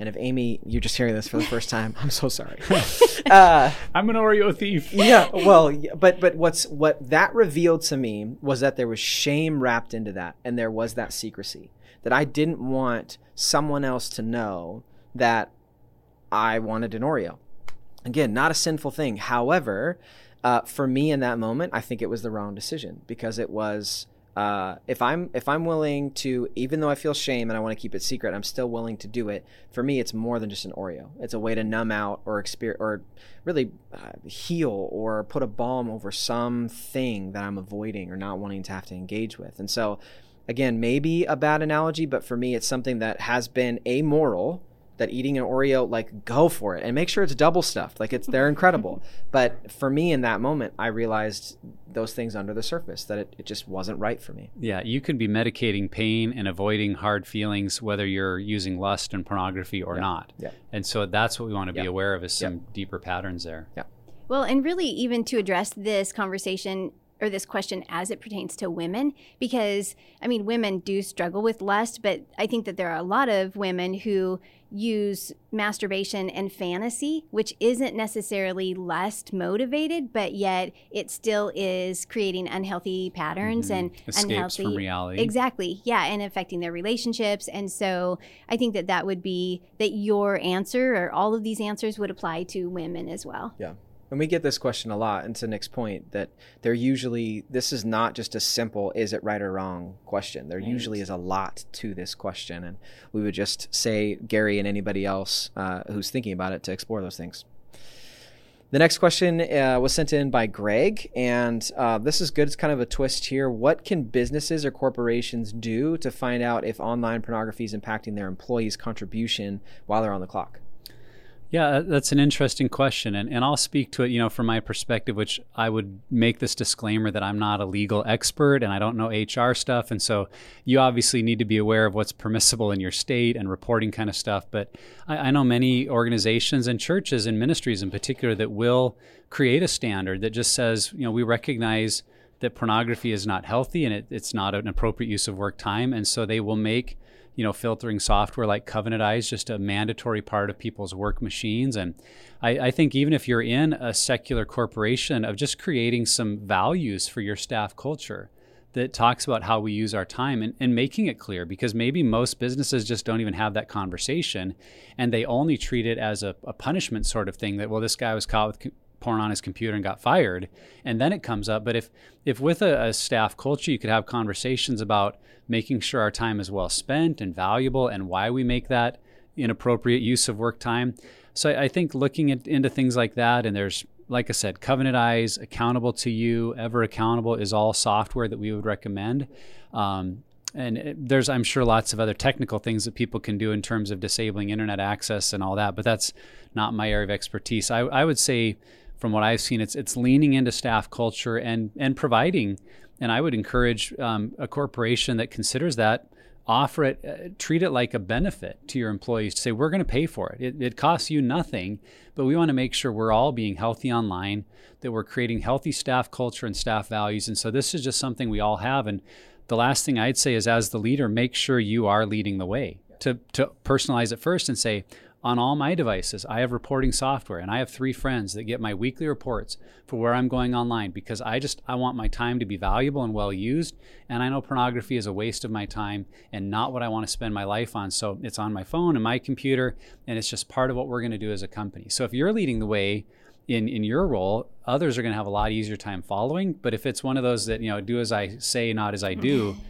And if Amy, you're just hearing this for the first time, I'm so sorry. Uh, I'm an Oreo thief. yeah, well, but but what's what that revealed to me was that there was shame wrapped into that, and there was that secrecy that I didn't want someone else to know that I wanted an Oreo. Again, not a sinful thing. However, uh, for me in that moment, I think it was the wrong decision because it was uh, if I'm if I'm willing to, even though I feel shame and I want to keep it secret, I'm still willing to do it. For me, it's more than just an Oreo. It's a way to numb out or experience or really uh, heal or put a balm over something that I'm avoiding or not wanting to have to engage with. And so, again, maybe a bad analogy, but for me, it's something that has been amoral that eating an Oreo, like go for it and make sure it's double stuffed. Like it's they're incredible. But for me in that moment, I realized those things under the surface that it, it just wasn't right for me. Yeah, you can be medicating pain and avoiding hard feelings whether you're using lust and pornography or yeah. not. Yeah. And so that's what we want to be yeah. aware of is some yeah. deeper patterns there. Yeah. Well, and really even to address this conversation or this question as it pertains to women because I mean women do struggle with lust, but I think that there are a lot of women who use masturbation and fantasy, which isn't necessarily lust motivated, but yet it still is creating unhealthy patterns mm-hmm. and Escapes unhealthy from reality. Exactly. Yeah, and affecting their relationships. And so I think that that would be that your answer or all of these answers would apply to women as well. Yeah. And we get this question a lot, and to Nick's point, that they're usually, this is not just a simple, is it right or wrong question. There right. usually is a lot to this question. And we would just say, Gary and anybody else uh, who's thinking about it to explore those things. The next question uh, was sent in by Greg, and uh, this is good. It's kind of a twist here. What can businesses or corporations do to find out if online pornography is impacting their employees' contribution while they're on the clock? Yeah, that's an interesting question. And, and I'll speak to it, you know, from my perspective, which I would make this disclaimer that I'm not a legal expert and I don't know HR stuff. And so you obviously need to be aware of what's permissible in your state and reporting kind of stuff. But I, I know many organizations and churches and ministries in particular that will create a standard that just says, you know, we recognize that pornography is not healthy and it, it's not an appropriate use of work time. And so they will make you know, filtering software like Covenant Eyes just a mandatory part of people's work machines. And I, I, think even if you're in a secular corporation, of just creating some values for your staff culture that talks about how we use our time and, and making it clear because maybe most businesses just don't even have that conversation and they only treat it as a, a punishment sort of thing that, well, this guy was caught with porn on his computer and got fired and then it comes up. But if if with a, a, staff culture you could have conversations about making sure our time is well spent and valuable and why we make that inappropriate use of work time. So i, I think looking at, into things like that and there's like i said covenant eyes Accountable2You ever accountable is all software that we would recommend. Um, and there's i'm sure lots of other technical things that people can do in terms of disabling internet access and all that but that's not my area of expertise. I, I would say from what I've seen, it's it's leaning into staff culture and and providing. And I would encourage um, a corporation that considers that offer it, uh, treat it like a benefit to your employees. To say, we're going to pay for it. it. It costs you nothing, but we want to make sure we're all being healthy online, that we're creating healthy staff culture and staff values. And so this is just something we all have. And the last thing I'd say is, as the leader, make sure you are leading the way. To, to personalize it first and say, on all my devices, I have reporting software and I have three friends that get my weekly reports for where I'm going online because I just I want my time to be valuable and well used and I know pornography is a waste of my time and not what I want to spend my life on. So it's on my phone and my computer and it's just part of what we're going to do as a company. So if you're leading the way in in your role, others are going to have a lot easier time following, but if it's one of those that, you know, do as I say, not as I do,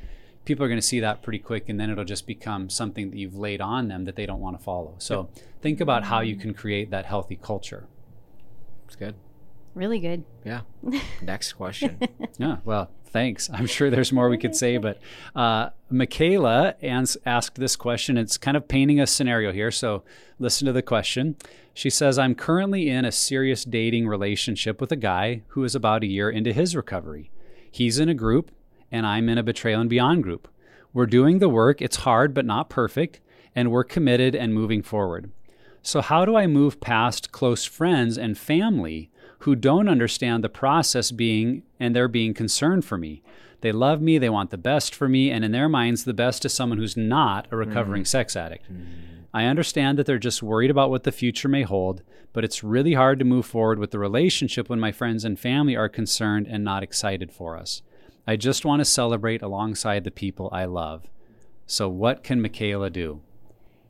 people are going to see that pretty quick and then it'll just become something that you've laid on them that they don't want to follow. So yep. think about how you can create that healthy culture. It's good. Really good. Yeah. Next question. yeah. Well, thanks. I'm sure there's more we could say, but uh, Michaela ans- asked this question. It's kind of painting a scenario here. So listen to the question. She says, I'm currently in a serious dating relationship with a guy who is about a year into his recovery. He's in a group and I'm in a Betrayal and Beyond group. We're doing the work, it's hard but not perfect, and we're committed and moving forward. So, how do I move past close friends and family who don't understand the process being and they're being concerned for me? They love me, they want the best for me, and in their minds, the best is someone who's not a recovering mm. sex addict. Mm. I understand that they're just worried about what the future may hold, but it's really hard to move forward with the relationship when my friends and family are concerned and not excited for us. I just want to celebrate alongside the people I love. So, what can Michaela do?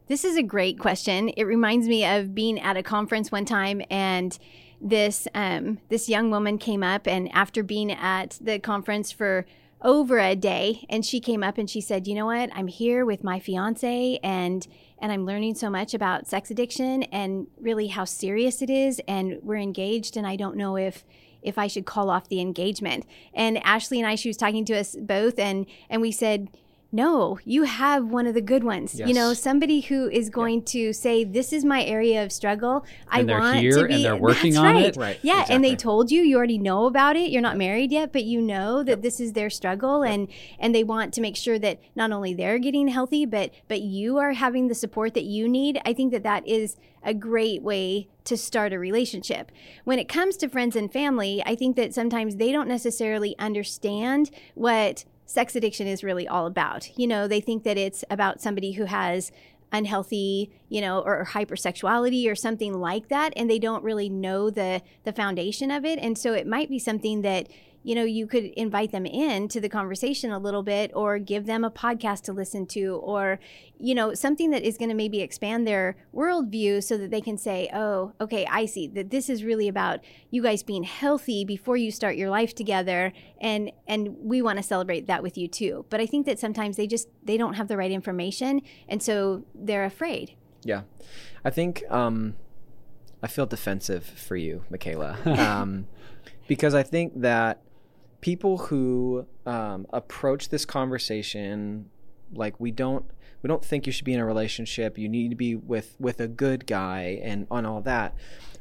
This is a great question. It reminds me of being at a conference one time and this um, this young woman came up and after being at the conference for over a day and she came up and she said you know what i'm here with my fiance and and i'm learning so much about sex addiction and really how serious it is and we're engaged and i don't know if if I should call off the engagement. And Ashley and I, she was talking to us both, and and we said, no, you have one of the good ones. Yes. You know, somebody who is going yeah. to say, "This is my area of struggle. And I want to be." And they're working on right. it. Right. Yeah, exactly. and they told you. You already know about it. You're not married yet, but you know that yep. this is their struggle, yep. and and they want to make sure that not only they're getting healthy, but but you are having the support that you need. I think that that is a great way to start a relationship. When it comes to friends and family, I think that sometimes they don't necessarily understand what sex addiction is really all about. You know, they think that it's about somebody who has unhealthy, you know, or, hypersexuality or something like that and they don't really know the the foundation of it and so it might be something that you know, you could invite them in to the conversation a little bit or give them a podcast to listen to or, you know, something that is going to maybe expand their worldview so that they can say, oh, okay, I see that this is really about you guys being healthy before you start your life together. And, and we want to celebrate that with you too. But I think that sometimes they just, they don't have the right information. And so they're afraid. Yeah. I think, um, I feel defensive for you, Michaela. Um, because I think that people who um, approach this conversation like we don't we don't think you should be in a relationship. You need to be with with a good guy and on all that.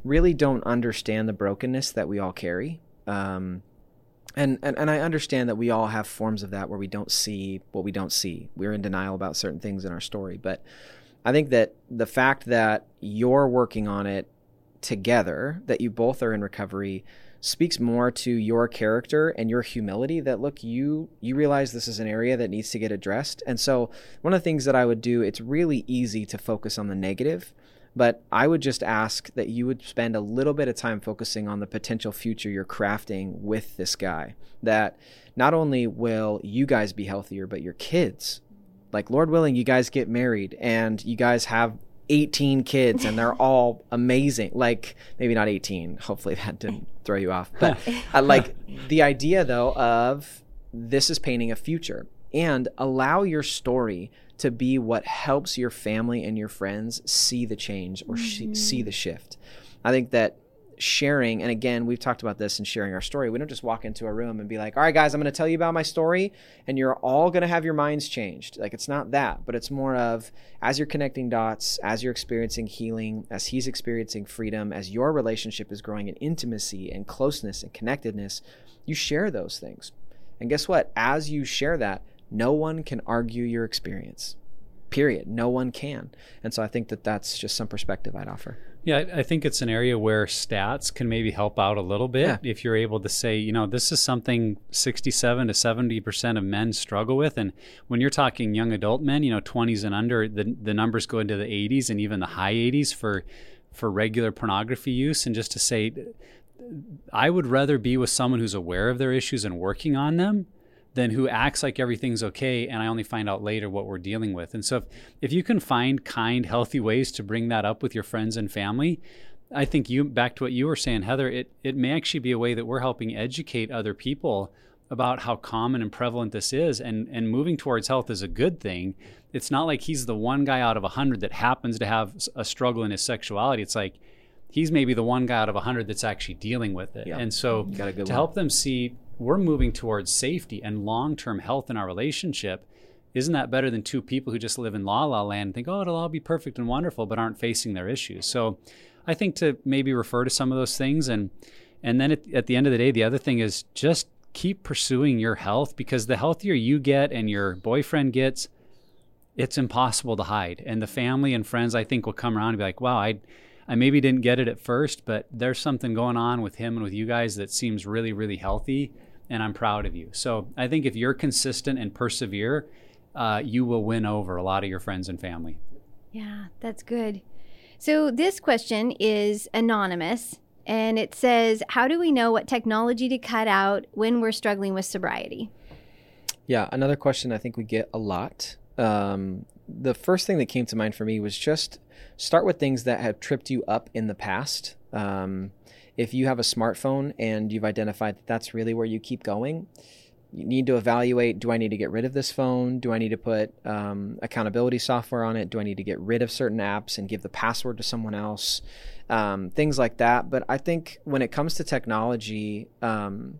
Really don't understand the brokenness that we all carry. Um, and, and and I understand that we all have forms of that where we don't see what we don't see. We're in denial about certain things in our story, but I think that the fact that you're working on it together, that you both are in recovery, speaks more to your character and your humility that look you you realize this is an area that needs to get addressed. And so one of the things that i would do it's really easy to focus on the negative but i would just ask that you would spend a little bit of time focusing on the potential future you're crafting with this guy that not only will you guys be healthier but your kids. Like lord willing you guys get married and you guys have 18 kids and they're all amazing. Like maybe not 18. Hopefully that didn't throw you off. But uh, like the idea though of this is painting a future and allow your story to be what helps your family and your friends see the change or mm-hmm. sh- see the shift. I think that sharing, and again, we've talked about this and sharing our story. We don't just walk into a room and be like, all right, guys, I'm going to tell you about my story, and you're all going to have your minds changed. Like, it's not that, but it's more of as you're connecting dots, as you're experiencing healing, as he's experiencing freedom, as your relationship is growing in intimacy and closeness and connectedness, you share those things. And guess what? As you share that, no one can argue your experience. Period. No one can. And so I think that that's just some perspective I'd offer. Yeah, I think it's an area where stats can maybe help out a little bit Yeah. if you're able to say, you know, this is something 67 to 70% of men struggle with. And when you're talking young adult men, you know, 20s and under, the, the numbers go into the 80s and even the high 80s for, for regular pornography use. And just to say, I would rather be with someone who's aware of their issues and working on them than who acts like everything's okay and I only find out later what we're dealing with. And so if, if you can find kind, healthy ways to bring that up with your friends and family, I think you back to what you were saying, Heather, it, it may actually be a way that we're helping educate other people about how common and prevalent this is and, and moving towards health is a good thing. It's not like he's the one guy out of a hundred that happens to have a struggle in his sexuality. It's like he's maybe the one guy out of a hundred that's actually dealing with it. Yeah. And so Got a good to one. help them see we're moving towards safety and long-term health in our relationship isn't that better than two people who just live in la la land and think oh it'll all be perfect and wonderful but aren't facing their issues? So i think to maybe refer to some of those things and and then at, at the end of the day the other thing is just keep pursuing your health because the healthier you get and your boyfriend gets it's impossible to hide. And the family and friends i think will come around and be like wow i I maybe didn't get it at first, but there's something going on with him and with you guys that seems really, really healthy, and I'm proud of you. So I think if you're consistent and persevere, uh, you will win over a lot of your friends and family. Yeah, that's good. So this question is anonymous and it says, How do we know what technology to cut out when we're struggling with sobriety? Yeah, another question I think we get a lot. Um, the first thing that came to mind for me was just start with things that have tripped you up in the past. Um, if you have a smartphone and you've identified that that's really where you keep going, you need to evaluate do I need to get rid of this phone? Do I need to put um, accountability software on it? Do I need to get rid of certain apps and give the password to someone else? Um, things like that. But I think when it comes to technology, um,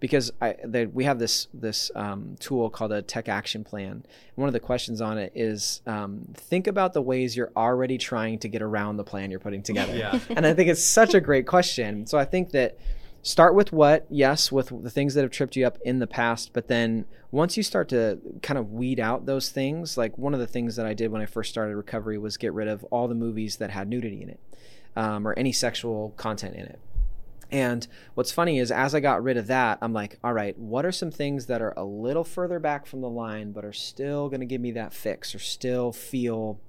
because I, that we have this this um, tool called a tech action plan. One of the questions on it is um, think about the ways you're already trying to get around the plan you're putting together. Yeah. and I think it's such a great question. So I think that start with what, yes, with the things that have tripped you up in the past, but then once you start to kind of weed out those things, like one of the things that I did when I first started recovery was get rid of all the movies that had nudity in it um, or any sexual content in it. And what's funny is, as I got rid of that, I'm like, all right, what are some things that are a little further back from the line, but are still going to give me that fix or still feel,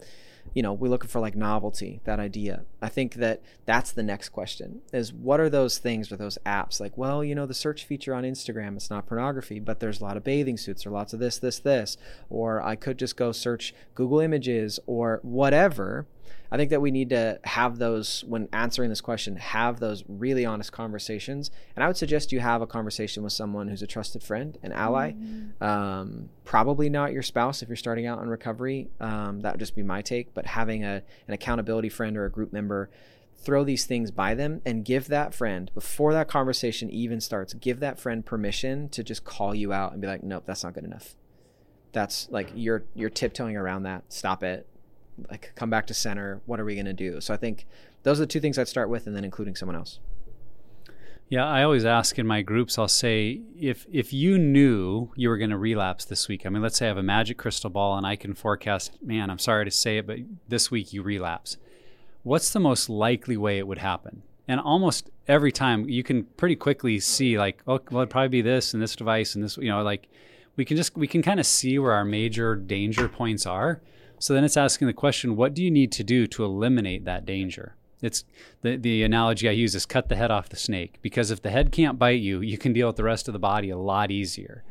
you know, we're looking for like novelty, that idea. I think that that's the next question is what are those things or those apps? Like, well, you know, the search feature on Instagram, it's not pornography, but there's a lot of bathing suits or lots of this, this, this. Or I could just go search Google Images or whatever. I think that we need to have those when answering this question, have those really honest conversations. And I would suggest you have a conversation with someone who's a trusted friend, an ally. Um, probably not your spouse if you're starting out in recovery. Um, that would just be my take. But having a, an accountability friend or a group member throw these things by them and give that friend before that conversation even starts give that friend permission to just call you out and be like nope that's not good enough that's like you're you're tiptoeing around that stop it like come back to center what are we going to do so i think those are the two things i'd start with and then including someone else Yeah, I always ask in my groups, I'll say, if if you knew you were going to relapse this week, I mean, let's say I have a magic crystal ball and I can forecast, man, I'm sorry to say it, but this week you relapse. What's the most likely way it would happen? And almost every time you can pretty quickly see like, oh, well, it'd probably be this and this device and this, you know, like we can just, we can kind of see where our major danger points are. So then it's asking the question, what do you need to do to eliminate that danger? It's the, the analogy I use is cut the head off the snake because if the head can't bite you, you can deal with the rest of the body a lot easier.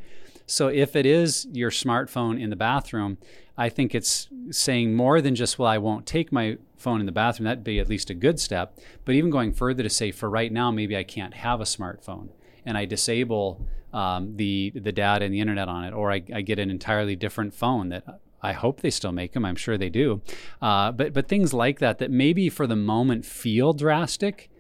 So if it is your smartphone in the bathroom, I think it's saying more than just, well, I won't take my phone in the bathroom. That'd be at least a good step. But even going further to say, for right now, maybe I can't have a smartphone and I disable um, the the data and the internet on it, or I, I get an entirely different phone that I hope they still make them. I'm sure they do. Uh, but but things like that that maybe for the moment feel drastic,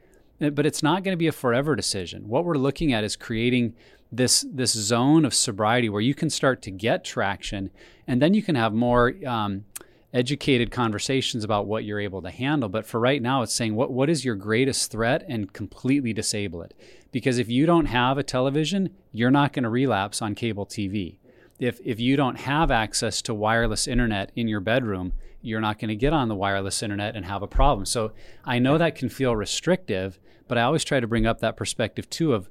uh, but it's not going to be a forever decision. What we're looking at is creating this this zone of sobriety where you can start to get traction, and then you can have more. Um, educated conversations about what you're able to handle but for right now it's saying what what is your greatest threat and completely disable it because if you don't have a television you're not going to relapse on cable TV if if you don't have access to wireless internet in your bedroom, you're not going to get on the wireless internet and have a problem. So I know that can feel restrictive, but I always try to bring up that perspective too of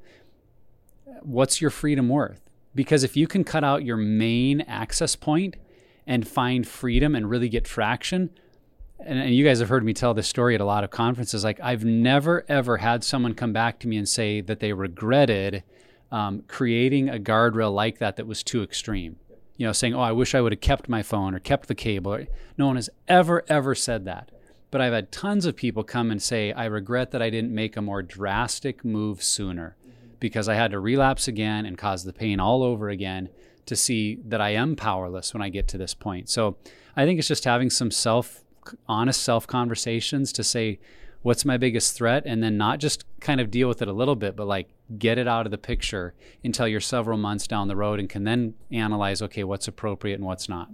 what's your freedom worth? Because if you can cut out your main access point and find freedom and really get traction, and, and, you guys have heard me tell this story at a lot of conferences. Like, I've never, ever had someone come back to me and say that they regretted um, creating a guardrail like that that was too extreme. You know, saying, oh, I wish I would have kept my phone or kept the cable. No one has ever, ever said that. But I've had tons of people come and say, I regret that I didn't make a more drastic move sooner because I had to relapse again and cause the pain all over again to see that I am powerless when I get to this point. So I think it's just having some self honest self conversations to say what's my biggest threat and then not just kind of deal with it a little bit but like get it out of the picture until you're several months down the road and can then analyze okay what's appropriate and what's not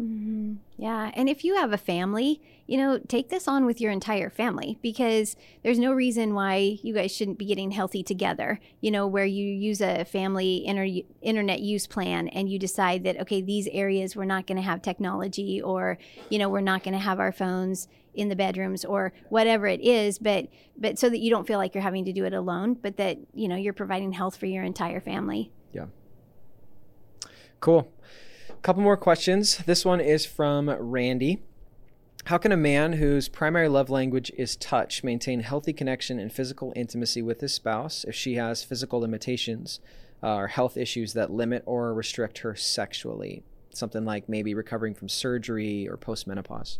Mm-hmm. Yeah. And if you have a family, you know, take this on with your entire family because there's no reason why you guys shouldn't be getting healthy together, you know, where you use a family inter- internet use plan and you decide that, okay, these areas we're not going to have technology or, you know, we're not going to have our phones in the bedrooms or whatever it is but but so that you don't feel like you're having to do it alone but that you know you're providing health for your entire family yeah cool couple more questions. This one is from Randy. How can a man whose primary love language is touch maintain healthy connection and physical intimacy with his spouse if she has physical limitations uh, or health issues that limit or restrict her sexually? Something like maybe recovering from surgery or postmenopause.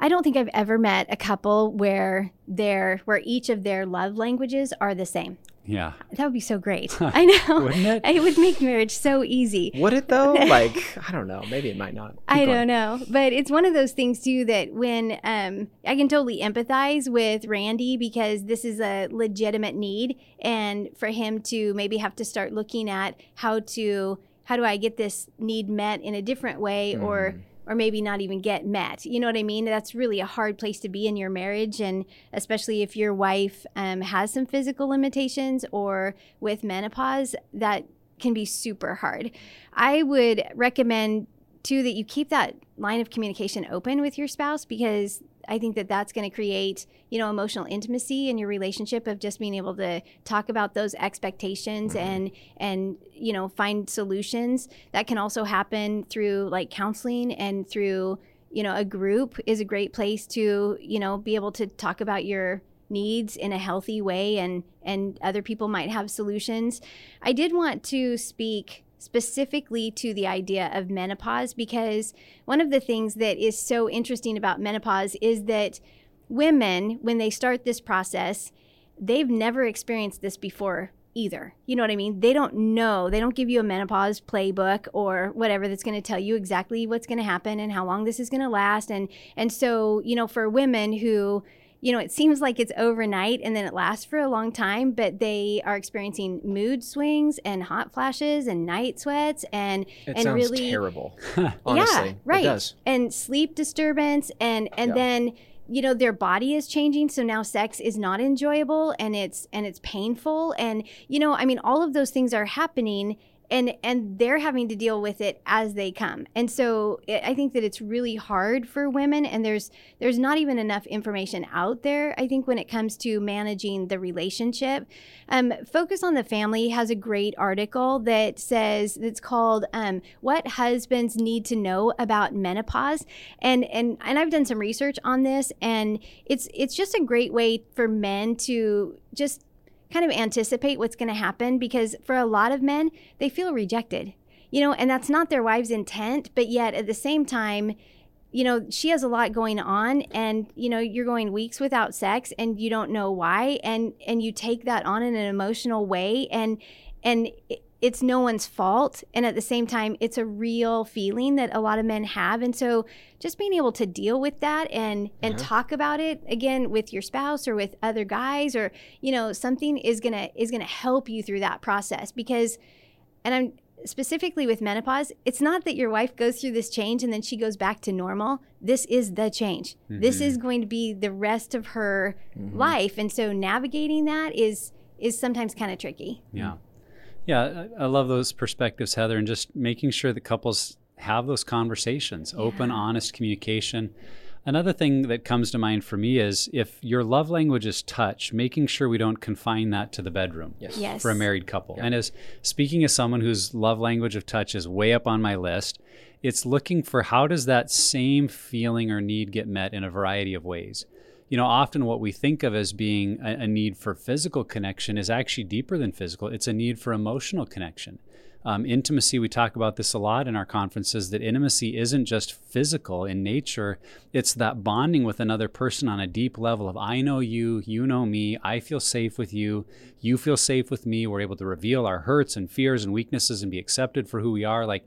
I don't think I've ever met a couple where their where each of their love languages are the same. Yeah. That would be so great. I know. Wouldn't it? It would make marriage so easy. Would it though? Like, I don't know. Maybe it might not. Keep I going. don't know. But it's one of those things too that when um, I can totally empathize with Randy because this is a legitimate need and for him to maybe have to start looking at how to how do I get this need met in a different way mm. or or maybe not even get met. You know what I mean? That's really a hard place to be in your marriage, and especially if your wife um, has some physical limitations or with menopause, that can be super hard. I would recommend too that you keep that line of communication open with your spouse because I think that that's going to create, you know, emotional intimacy in your relationship of just being able to talk about those expectations mm-hmm. and and you know find solutions. That can also happen through like counseling and through you know a group is a great place to you know be able to talk about your needs in a healthy way and and other people might have solutions. I did want to speak specifically to the idea of menopause because one of the things that is so interesting about menopause is that women, when they start this process, they've never experienced this before either. You know what I mean? They don't know. They don't give you a menopause playbook or whatever that's going to tell you exactly what's going to happen and how long this is going to last and and so, you know, for women who you know, it seems like it's overnight and then it lasts for a long time, but they are experiencing mood swings and hot flashes and night sweats and it and really terrible. honestly, yeah, right. And sleep disturbance and and yeah. then you know their body is changing so now sex is not enjoyable and it's and it's painful and you know i mean all of those things are happening and and they're having to deal with it as they come. And so i think that it's really hard for women and there's there's not even enough information out there i think when it comes to managing the relationship. Um, focus on the family has a great article that says it's called um, what husbands need to know about menopause. And and and i've done some research on this and it's it's just a great way for men to just kind of anticipate what's going to happen because for a lot of men, they feel rejected, you know, and that's not their wife's intent, but yet at the same time, you know, she has a lot going on and you know, you're going weeks without sex and you don't know why and and you take that on in an emotional way and and it's no one's fault and at the same time it's a real feeling that a lot of men have and so just being able to deal with that and and uh-huh. talk about it again with your spouse or with other guys or you know something is going to is to help you through that process because and I'm specifically with menopause, it's not that your wife goes through this change and then she goes back to normal. This is the change. Mm-hmm. This is going to be the rest of her mm-hmm. life. And so navigating that is is sometimes kind of tricky. Yeah. Yeah, I I love those perspectives, Heather, and just making sure that couples have those conversations, open, honest communication. Another thing that comes to mind for me is if your love language is touch, making sure we don't confine that to the bedroom Yes. Yes. for a married couple. And as speaking as someone whose love language of touch is way up on my list, it's looking for how does that same feeling or need get met in a variety of ways. You know, often what we think of as being a, a need for physical connection is actually deeper than physical. It's a need for emotional connection. Um, intimacy, we talk about this a lot in our conferences that intimacy isn't just physical in nature, it's that bonding with another person on a deep level of I know you, you know me, I feel safe with you, you feel safe with me. We're able to reveal our hurts and fears and weaknesses and be accepted for who we are. Like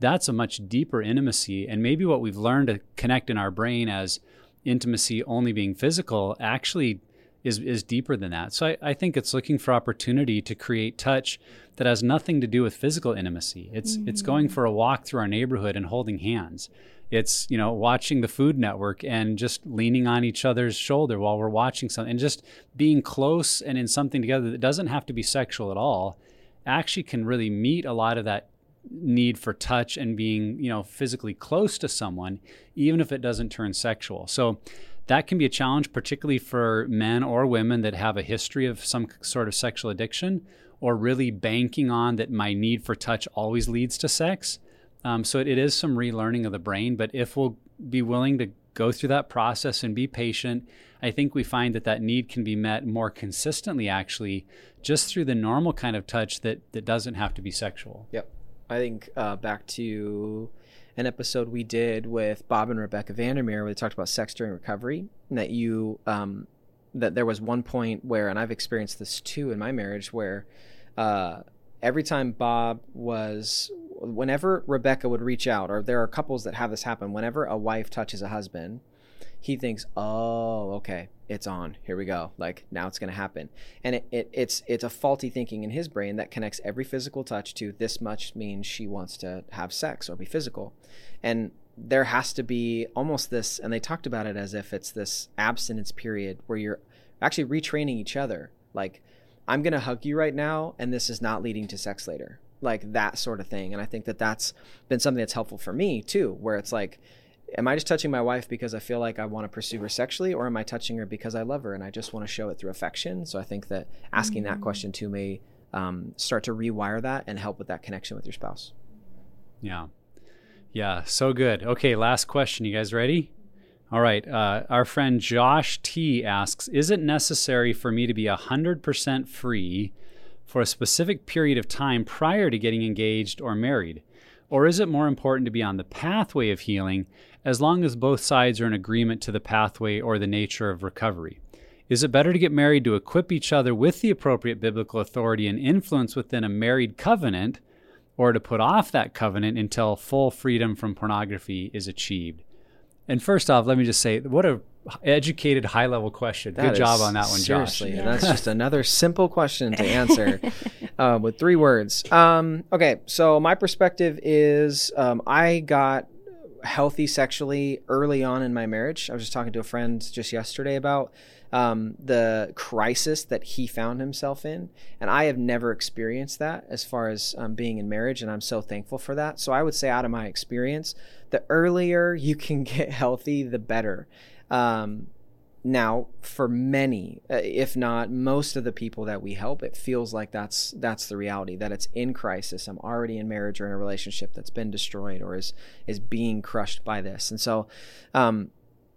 that's a much deeper intimacy. And maybe what we've learned to connect in our brain as intimacy only being physical actually is, is deeper than that. So I, I think it's looking for opportunity to create touch that has nothing to do with physical intimacy. It's it's mm. going for a walk through our neighborhood and holding hands. It's you know watching the Food Network and just leaning on each other's shoulder while we're watching something and just being close and in something together that doesn't have to be sexual at all. Actually, can really meet a lot of that need for touch and being you know physically close to someone, even if it doesn't turn sexual. So that can be a challenge, particularly for men or women that have a history of some sort of sexual addiction or really banking on that my need for touch always leads to sex. Um, so it, it is some relearning of the brain, but if we'll be willing to go through that process and be patient, I think we find that that need can be met more consistently, actually, just through the normal kind of touch that, that doesn't have to be sexual. Yep. I think uh, back to an episode we did with Bob and Rebecca Vandermeer where they talked about sex during recovery, and that you um, that there was one point where, and I've experienced this too in my marriage, where uh, every time Bob was, whenever Rebecca would reach out, or there are couples that have this happen, whenever a wife touches a husband, he thinks, "Oh, okay, it's on. Here we go. Like now it's going to happen." And it, it it's it's a faulty thinking in his brain that connects every physical touch to this much means she wants to have sex or be physical. And there has to be almost this and they talked about it as if it's this abstinence period where you're actually retraining each other. Like I'm going to hug you right now and this is not leading to sex later. Like that sort of thing. And I think that that's been something that's helpful for me too, where it's like am I just touching my wife because I feel like I want to pursue her sexually, or am I touching her because I love her and I just want to show it through affection? So I think that asking that question to may um, start to rewire that and help with that connection with your spouse. Yeah. Yeah, so good. Okay, last question. You guys ready? All right. Uh, our friend Josh T asks Is it necessary for me to be 100% free for a specific period of time prior to getting engaged or married? Or is it more important to be on the pathway of healing as long as both sides are in agreement to the pathway or the nature of recovery? Is it better to get married to equip each other with the appropriate biblical authority and influence within a married covenant, or to put off that covenant until full freedom from pornography is achieved? And first off, let me just say, what a educated, high level question. That Good job on that one, seriously, Josh. and that's just another simple question to answer uh, with three words. Um, okay, so my perspective is um, I got healthy sexually early on in my marriage. I was just talking to a friend just yesterday about um, the crisis that he found himself in, and I have never experienced that as far as um, being in marriage, and I'm so thankful for that. So I would say, out of my experience, the earlier you can get healthy, the better. Um, now, for many, uh, if not most of the people that we help, it feels like that's that's the reality that it's in crisis. I'm already in marriage or in a relationship that's been destroyed or is is being crushed by this. And so, um,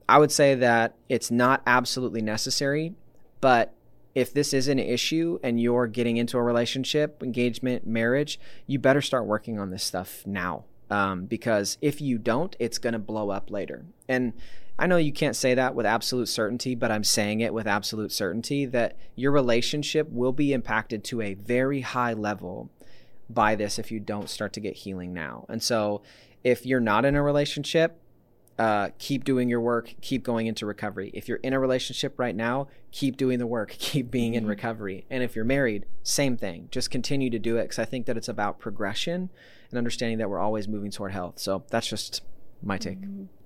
I would say that it's not absolutely necessary, but if this is an issue and you're getting into a relationship, engagement, marriage, you better start working on this stuff now. Um, because if you don't, it's going to blow up later. And I know you can't say that with absolute certainty, but I'm saying it with absolute certainty that your relationship will be impacted to a very high level by this if you don't start to get healing now. And so if you're not in a relationship, uh, keep doing your work, keep going into recovery. If you're in a relationship right now, keep doing the work, keep being in recovery. And if you're married, same thing. Just continue to do it because I think that it's about progression and understanding that we're always moving toward health. So that's just my take.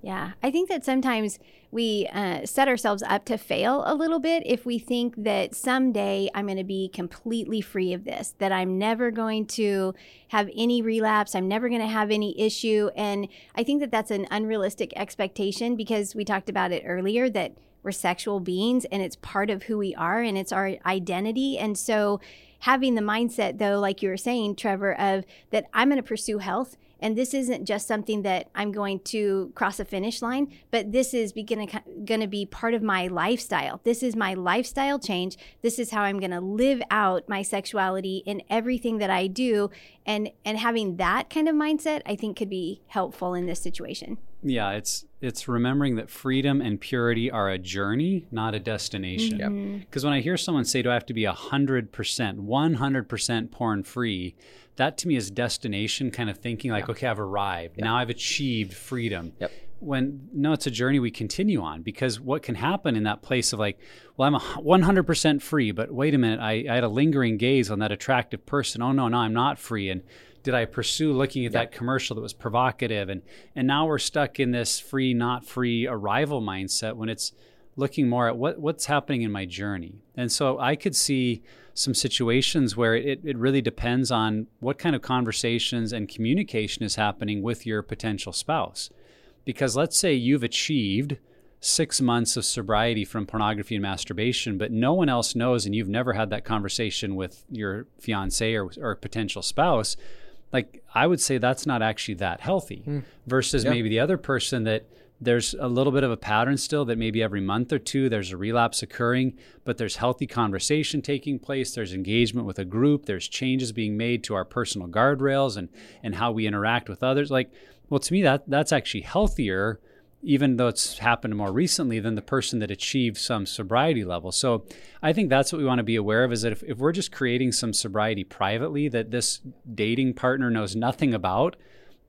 Yeah, I think that sometimes we uh, set ourselves up to fail a little bit if we think that someday I'm going to be completely free of this, that I'm never going to have any relapse, I'm never going to have any issue. And I think that that's an unrealistic expectation because we talked about it earlier that we're sexual beings and it's part of who we are and it's our identity. And so, having the mindset, though, like you were saying, Trevor, of that I'm going to pursue health and this isn't just something that I'm going to cross a finish line, but this is going to be part of my lifestyle. This is my lifestyle change. This is how I'm going to live out my sexuality in everything that I do. And and having that kind of mindset, I think, could be helpful in this situation. Yeah, it's it's remembering that freedom and purity are a journey, not a destination. Mm-hmm. Because when I hear someone say, "Do I have to be hundred percent, one hundred percent porn free?" that to me is destination kind of thinking like, okay, I've arrived. Now I've achieved freedom. Yep. When no, it's a journey we continue on because what can happen in that place of like, well, I'm 100% free, but wait a minute, I, I had a lingering gaze on that attractive person. Oh no, no, I'm not free. And did I pursue looking at that commercial that was provocative? And and now we're stuck in this free, not free arrival mindset when it's looking more at what what's happening in my journey. And so I could see some situations where it, it really depends on what kind of conversations and communication is happening with your potential spouse. Because let's say you've achieved six months of sobriety from pornography and masturbation, but no one else knows, and you've never had that conversation with your fiance or, or potential spouse, like I would say that's not actually that healthy mm. versus maybe the other person that there's a little bit of a pattern still that maybe every month or two there's a relapse occurring, but there's healthy conversation taking place. There's engagement with a group. There's changes being made to our personal guardrails and, and how we interact with others. Like, well, to me, that that's actually healthier, even though it's happened more recently than the person that achieved some sobriety level. So I think that's what we want to be aware of is that if, if we're just creating some sobriety privately that this dating partner knows nothing about,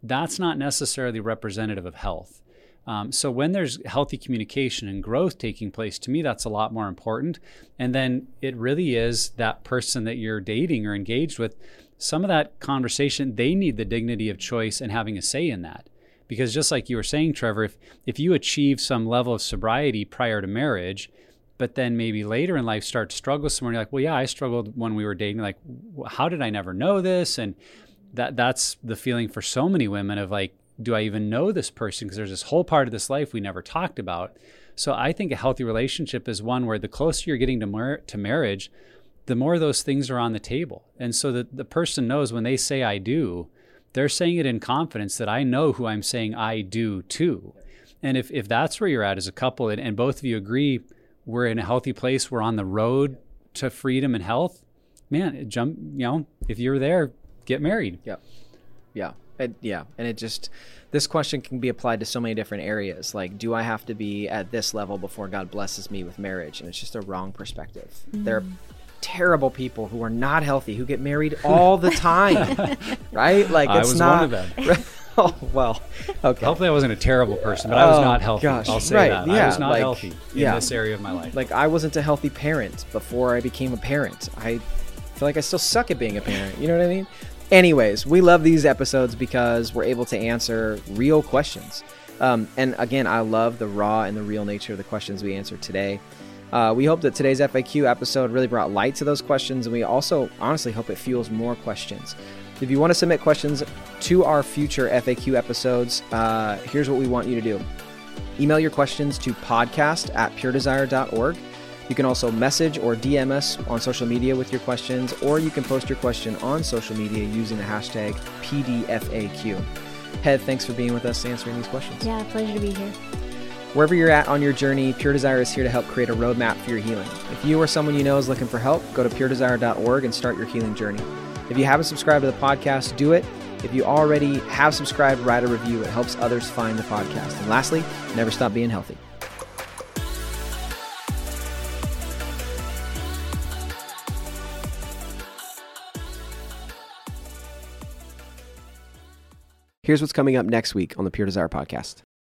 that's not necessarily representative of health. Um, so when there's healthy communication and growth taking place, to me, that's a lot more important. And then it really is that person that you're dating or engaged with. Some of that conversation, they need the dignity of choice and having a say in that. Because just like you were saying, Trevor, if, if you achieve some level of sobriety prior to marriage, but then maybe later in life start to struggle somewhere, you're like, well, yeah, I struggled when we were dating. Like, how did I never know this? And that that's the feeling for so many women of like, do I even know this person? Because there's this whole part of this life we never talked about. So I think a healthy relationship is one where the closer you're getting to, mar- to marriage, the more those things are on the table. And so that the person knows when they say I do, they're saying it in confidence that I know who I'm saying I do to. And if, if that's where you're at as a couple and, and both of you agree we're in a healthy place, we're on the road to freedom and health, man, jump, you know, if you're there, get married. Yep. Yeah. It, yeah, and it just this question can be applied to so many different areas. Like, do I have to be at this level before God blesses me with marriage? And it's just a wrong perspective. Mm. There are terrible people who are not healthy who get married all the time, right? Like, I it's not. One of them. oh well, okay. Hopefully, I wasn't a terrible person, but I was oh, not healthy. Gosh. I'll say right. that Yeah, I was not like, healthy in yeah. this area of my life. Like, I wasn't a healthy parent before I became a parent. I feel like I still suck at being a parent. You know what I mean? Anyways, we love these episodes because we're able to answer real questions. Um, and again, I love the raw and the real nature of the questions we answered today. Uh, we hope that today's FAQ episode really brought light to those questions, and we also honestly hope it fuels more questions. If you want to submit questions to our future FAQ episodes, uh, here's what we want you to do email your questions to podcast at puredesire.org. You can also message or DM us on social media with your questions, or you can post your question on social media using the hashtag PDFAQ. Head, thanks for being with us answering these questions. Yeah, pleasure to be here. Wherever you're at on your journey, Pure Desire is here to help create a roadmap for your healing. If you or someone you know is looking for help, go to puredesire.org and start your healing journey. If you haven't subscribed to the podcast, do it. If you already have subscribed, write a review. It helps others find the podcast. And lastly, never stop being healthy. Here's what's coming up next week on the Pure Desire podcast.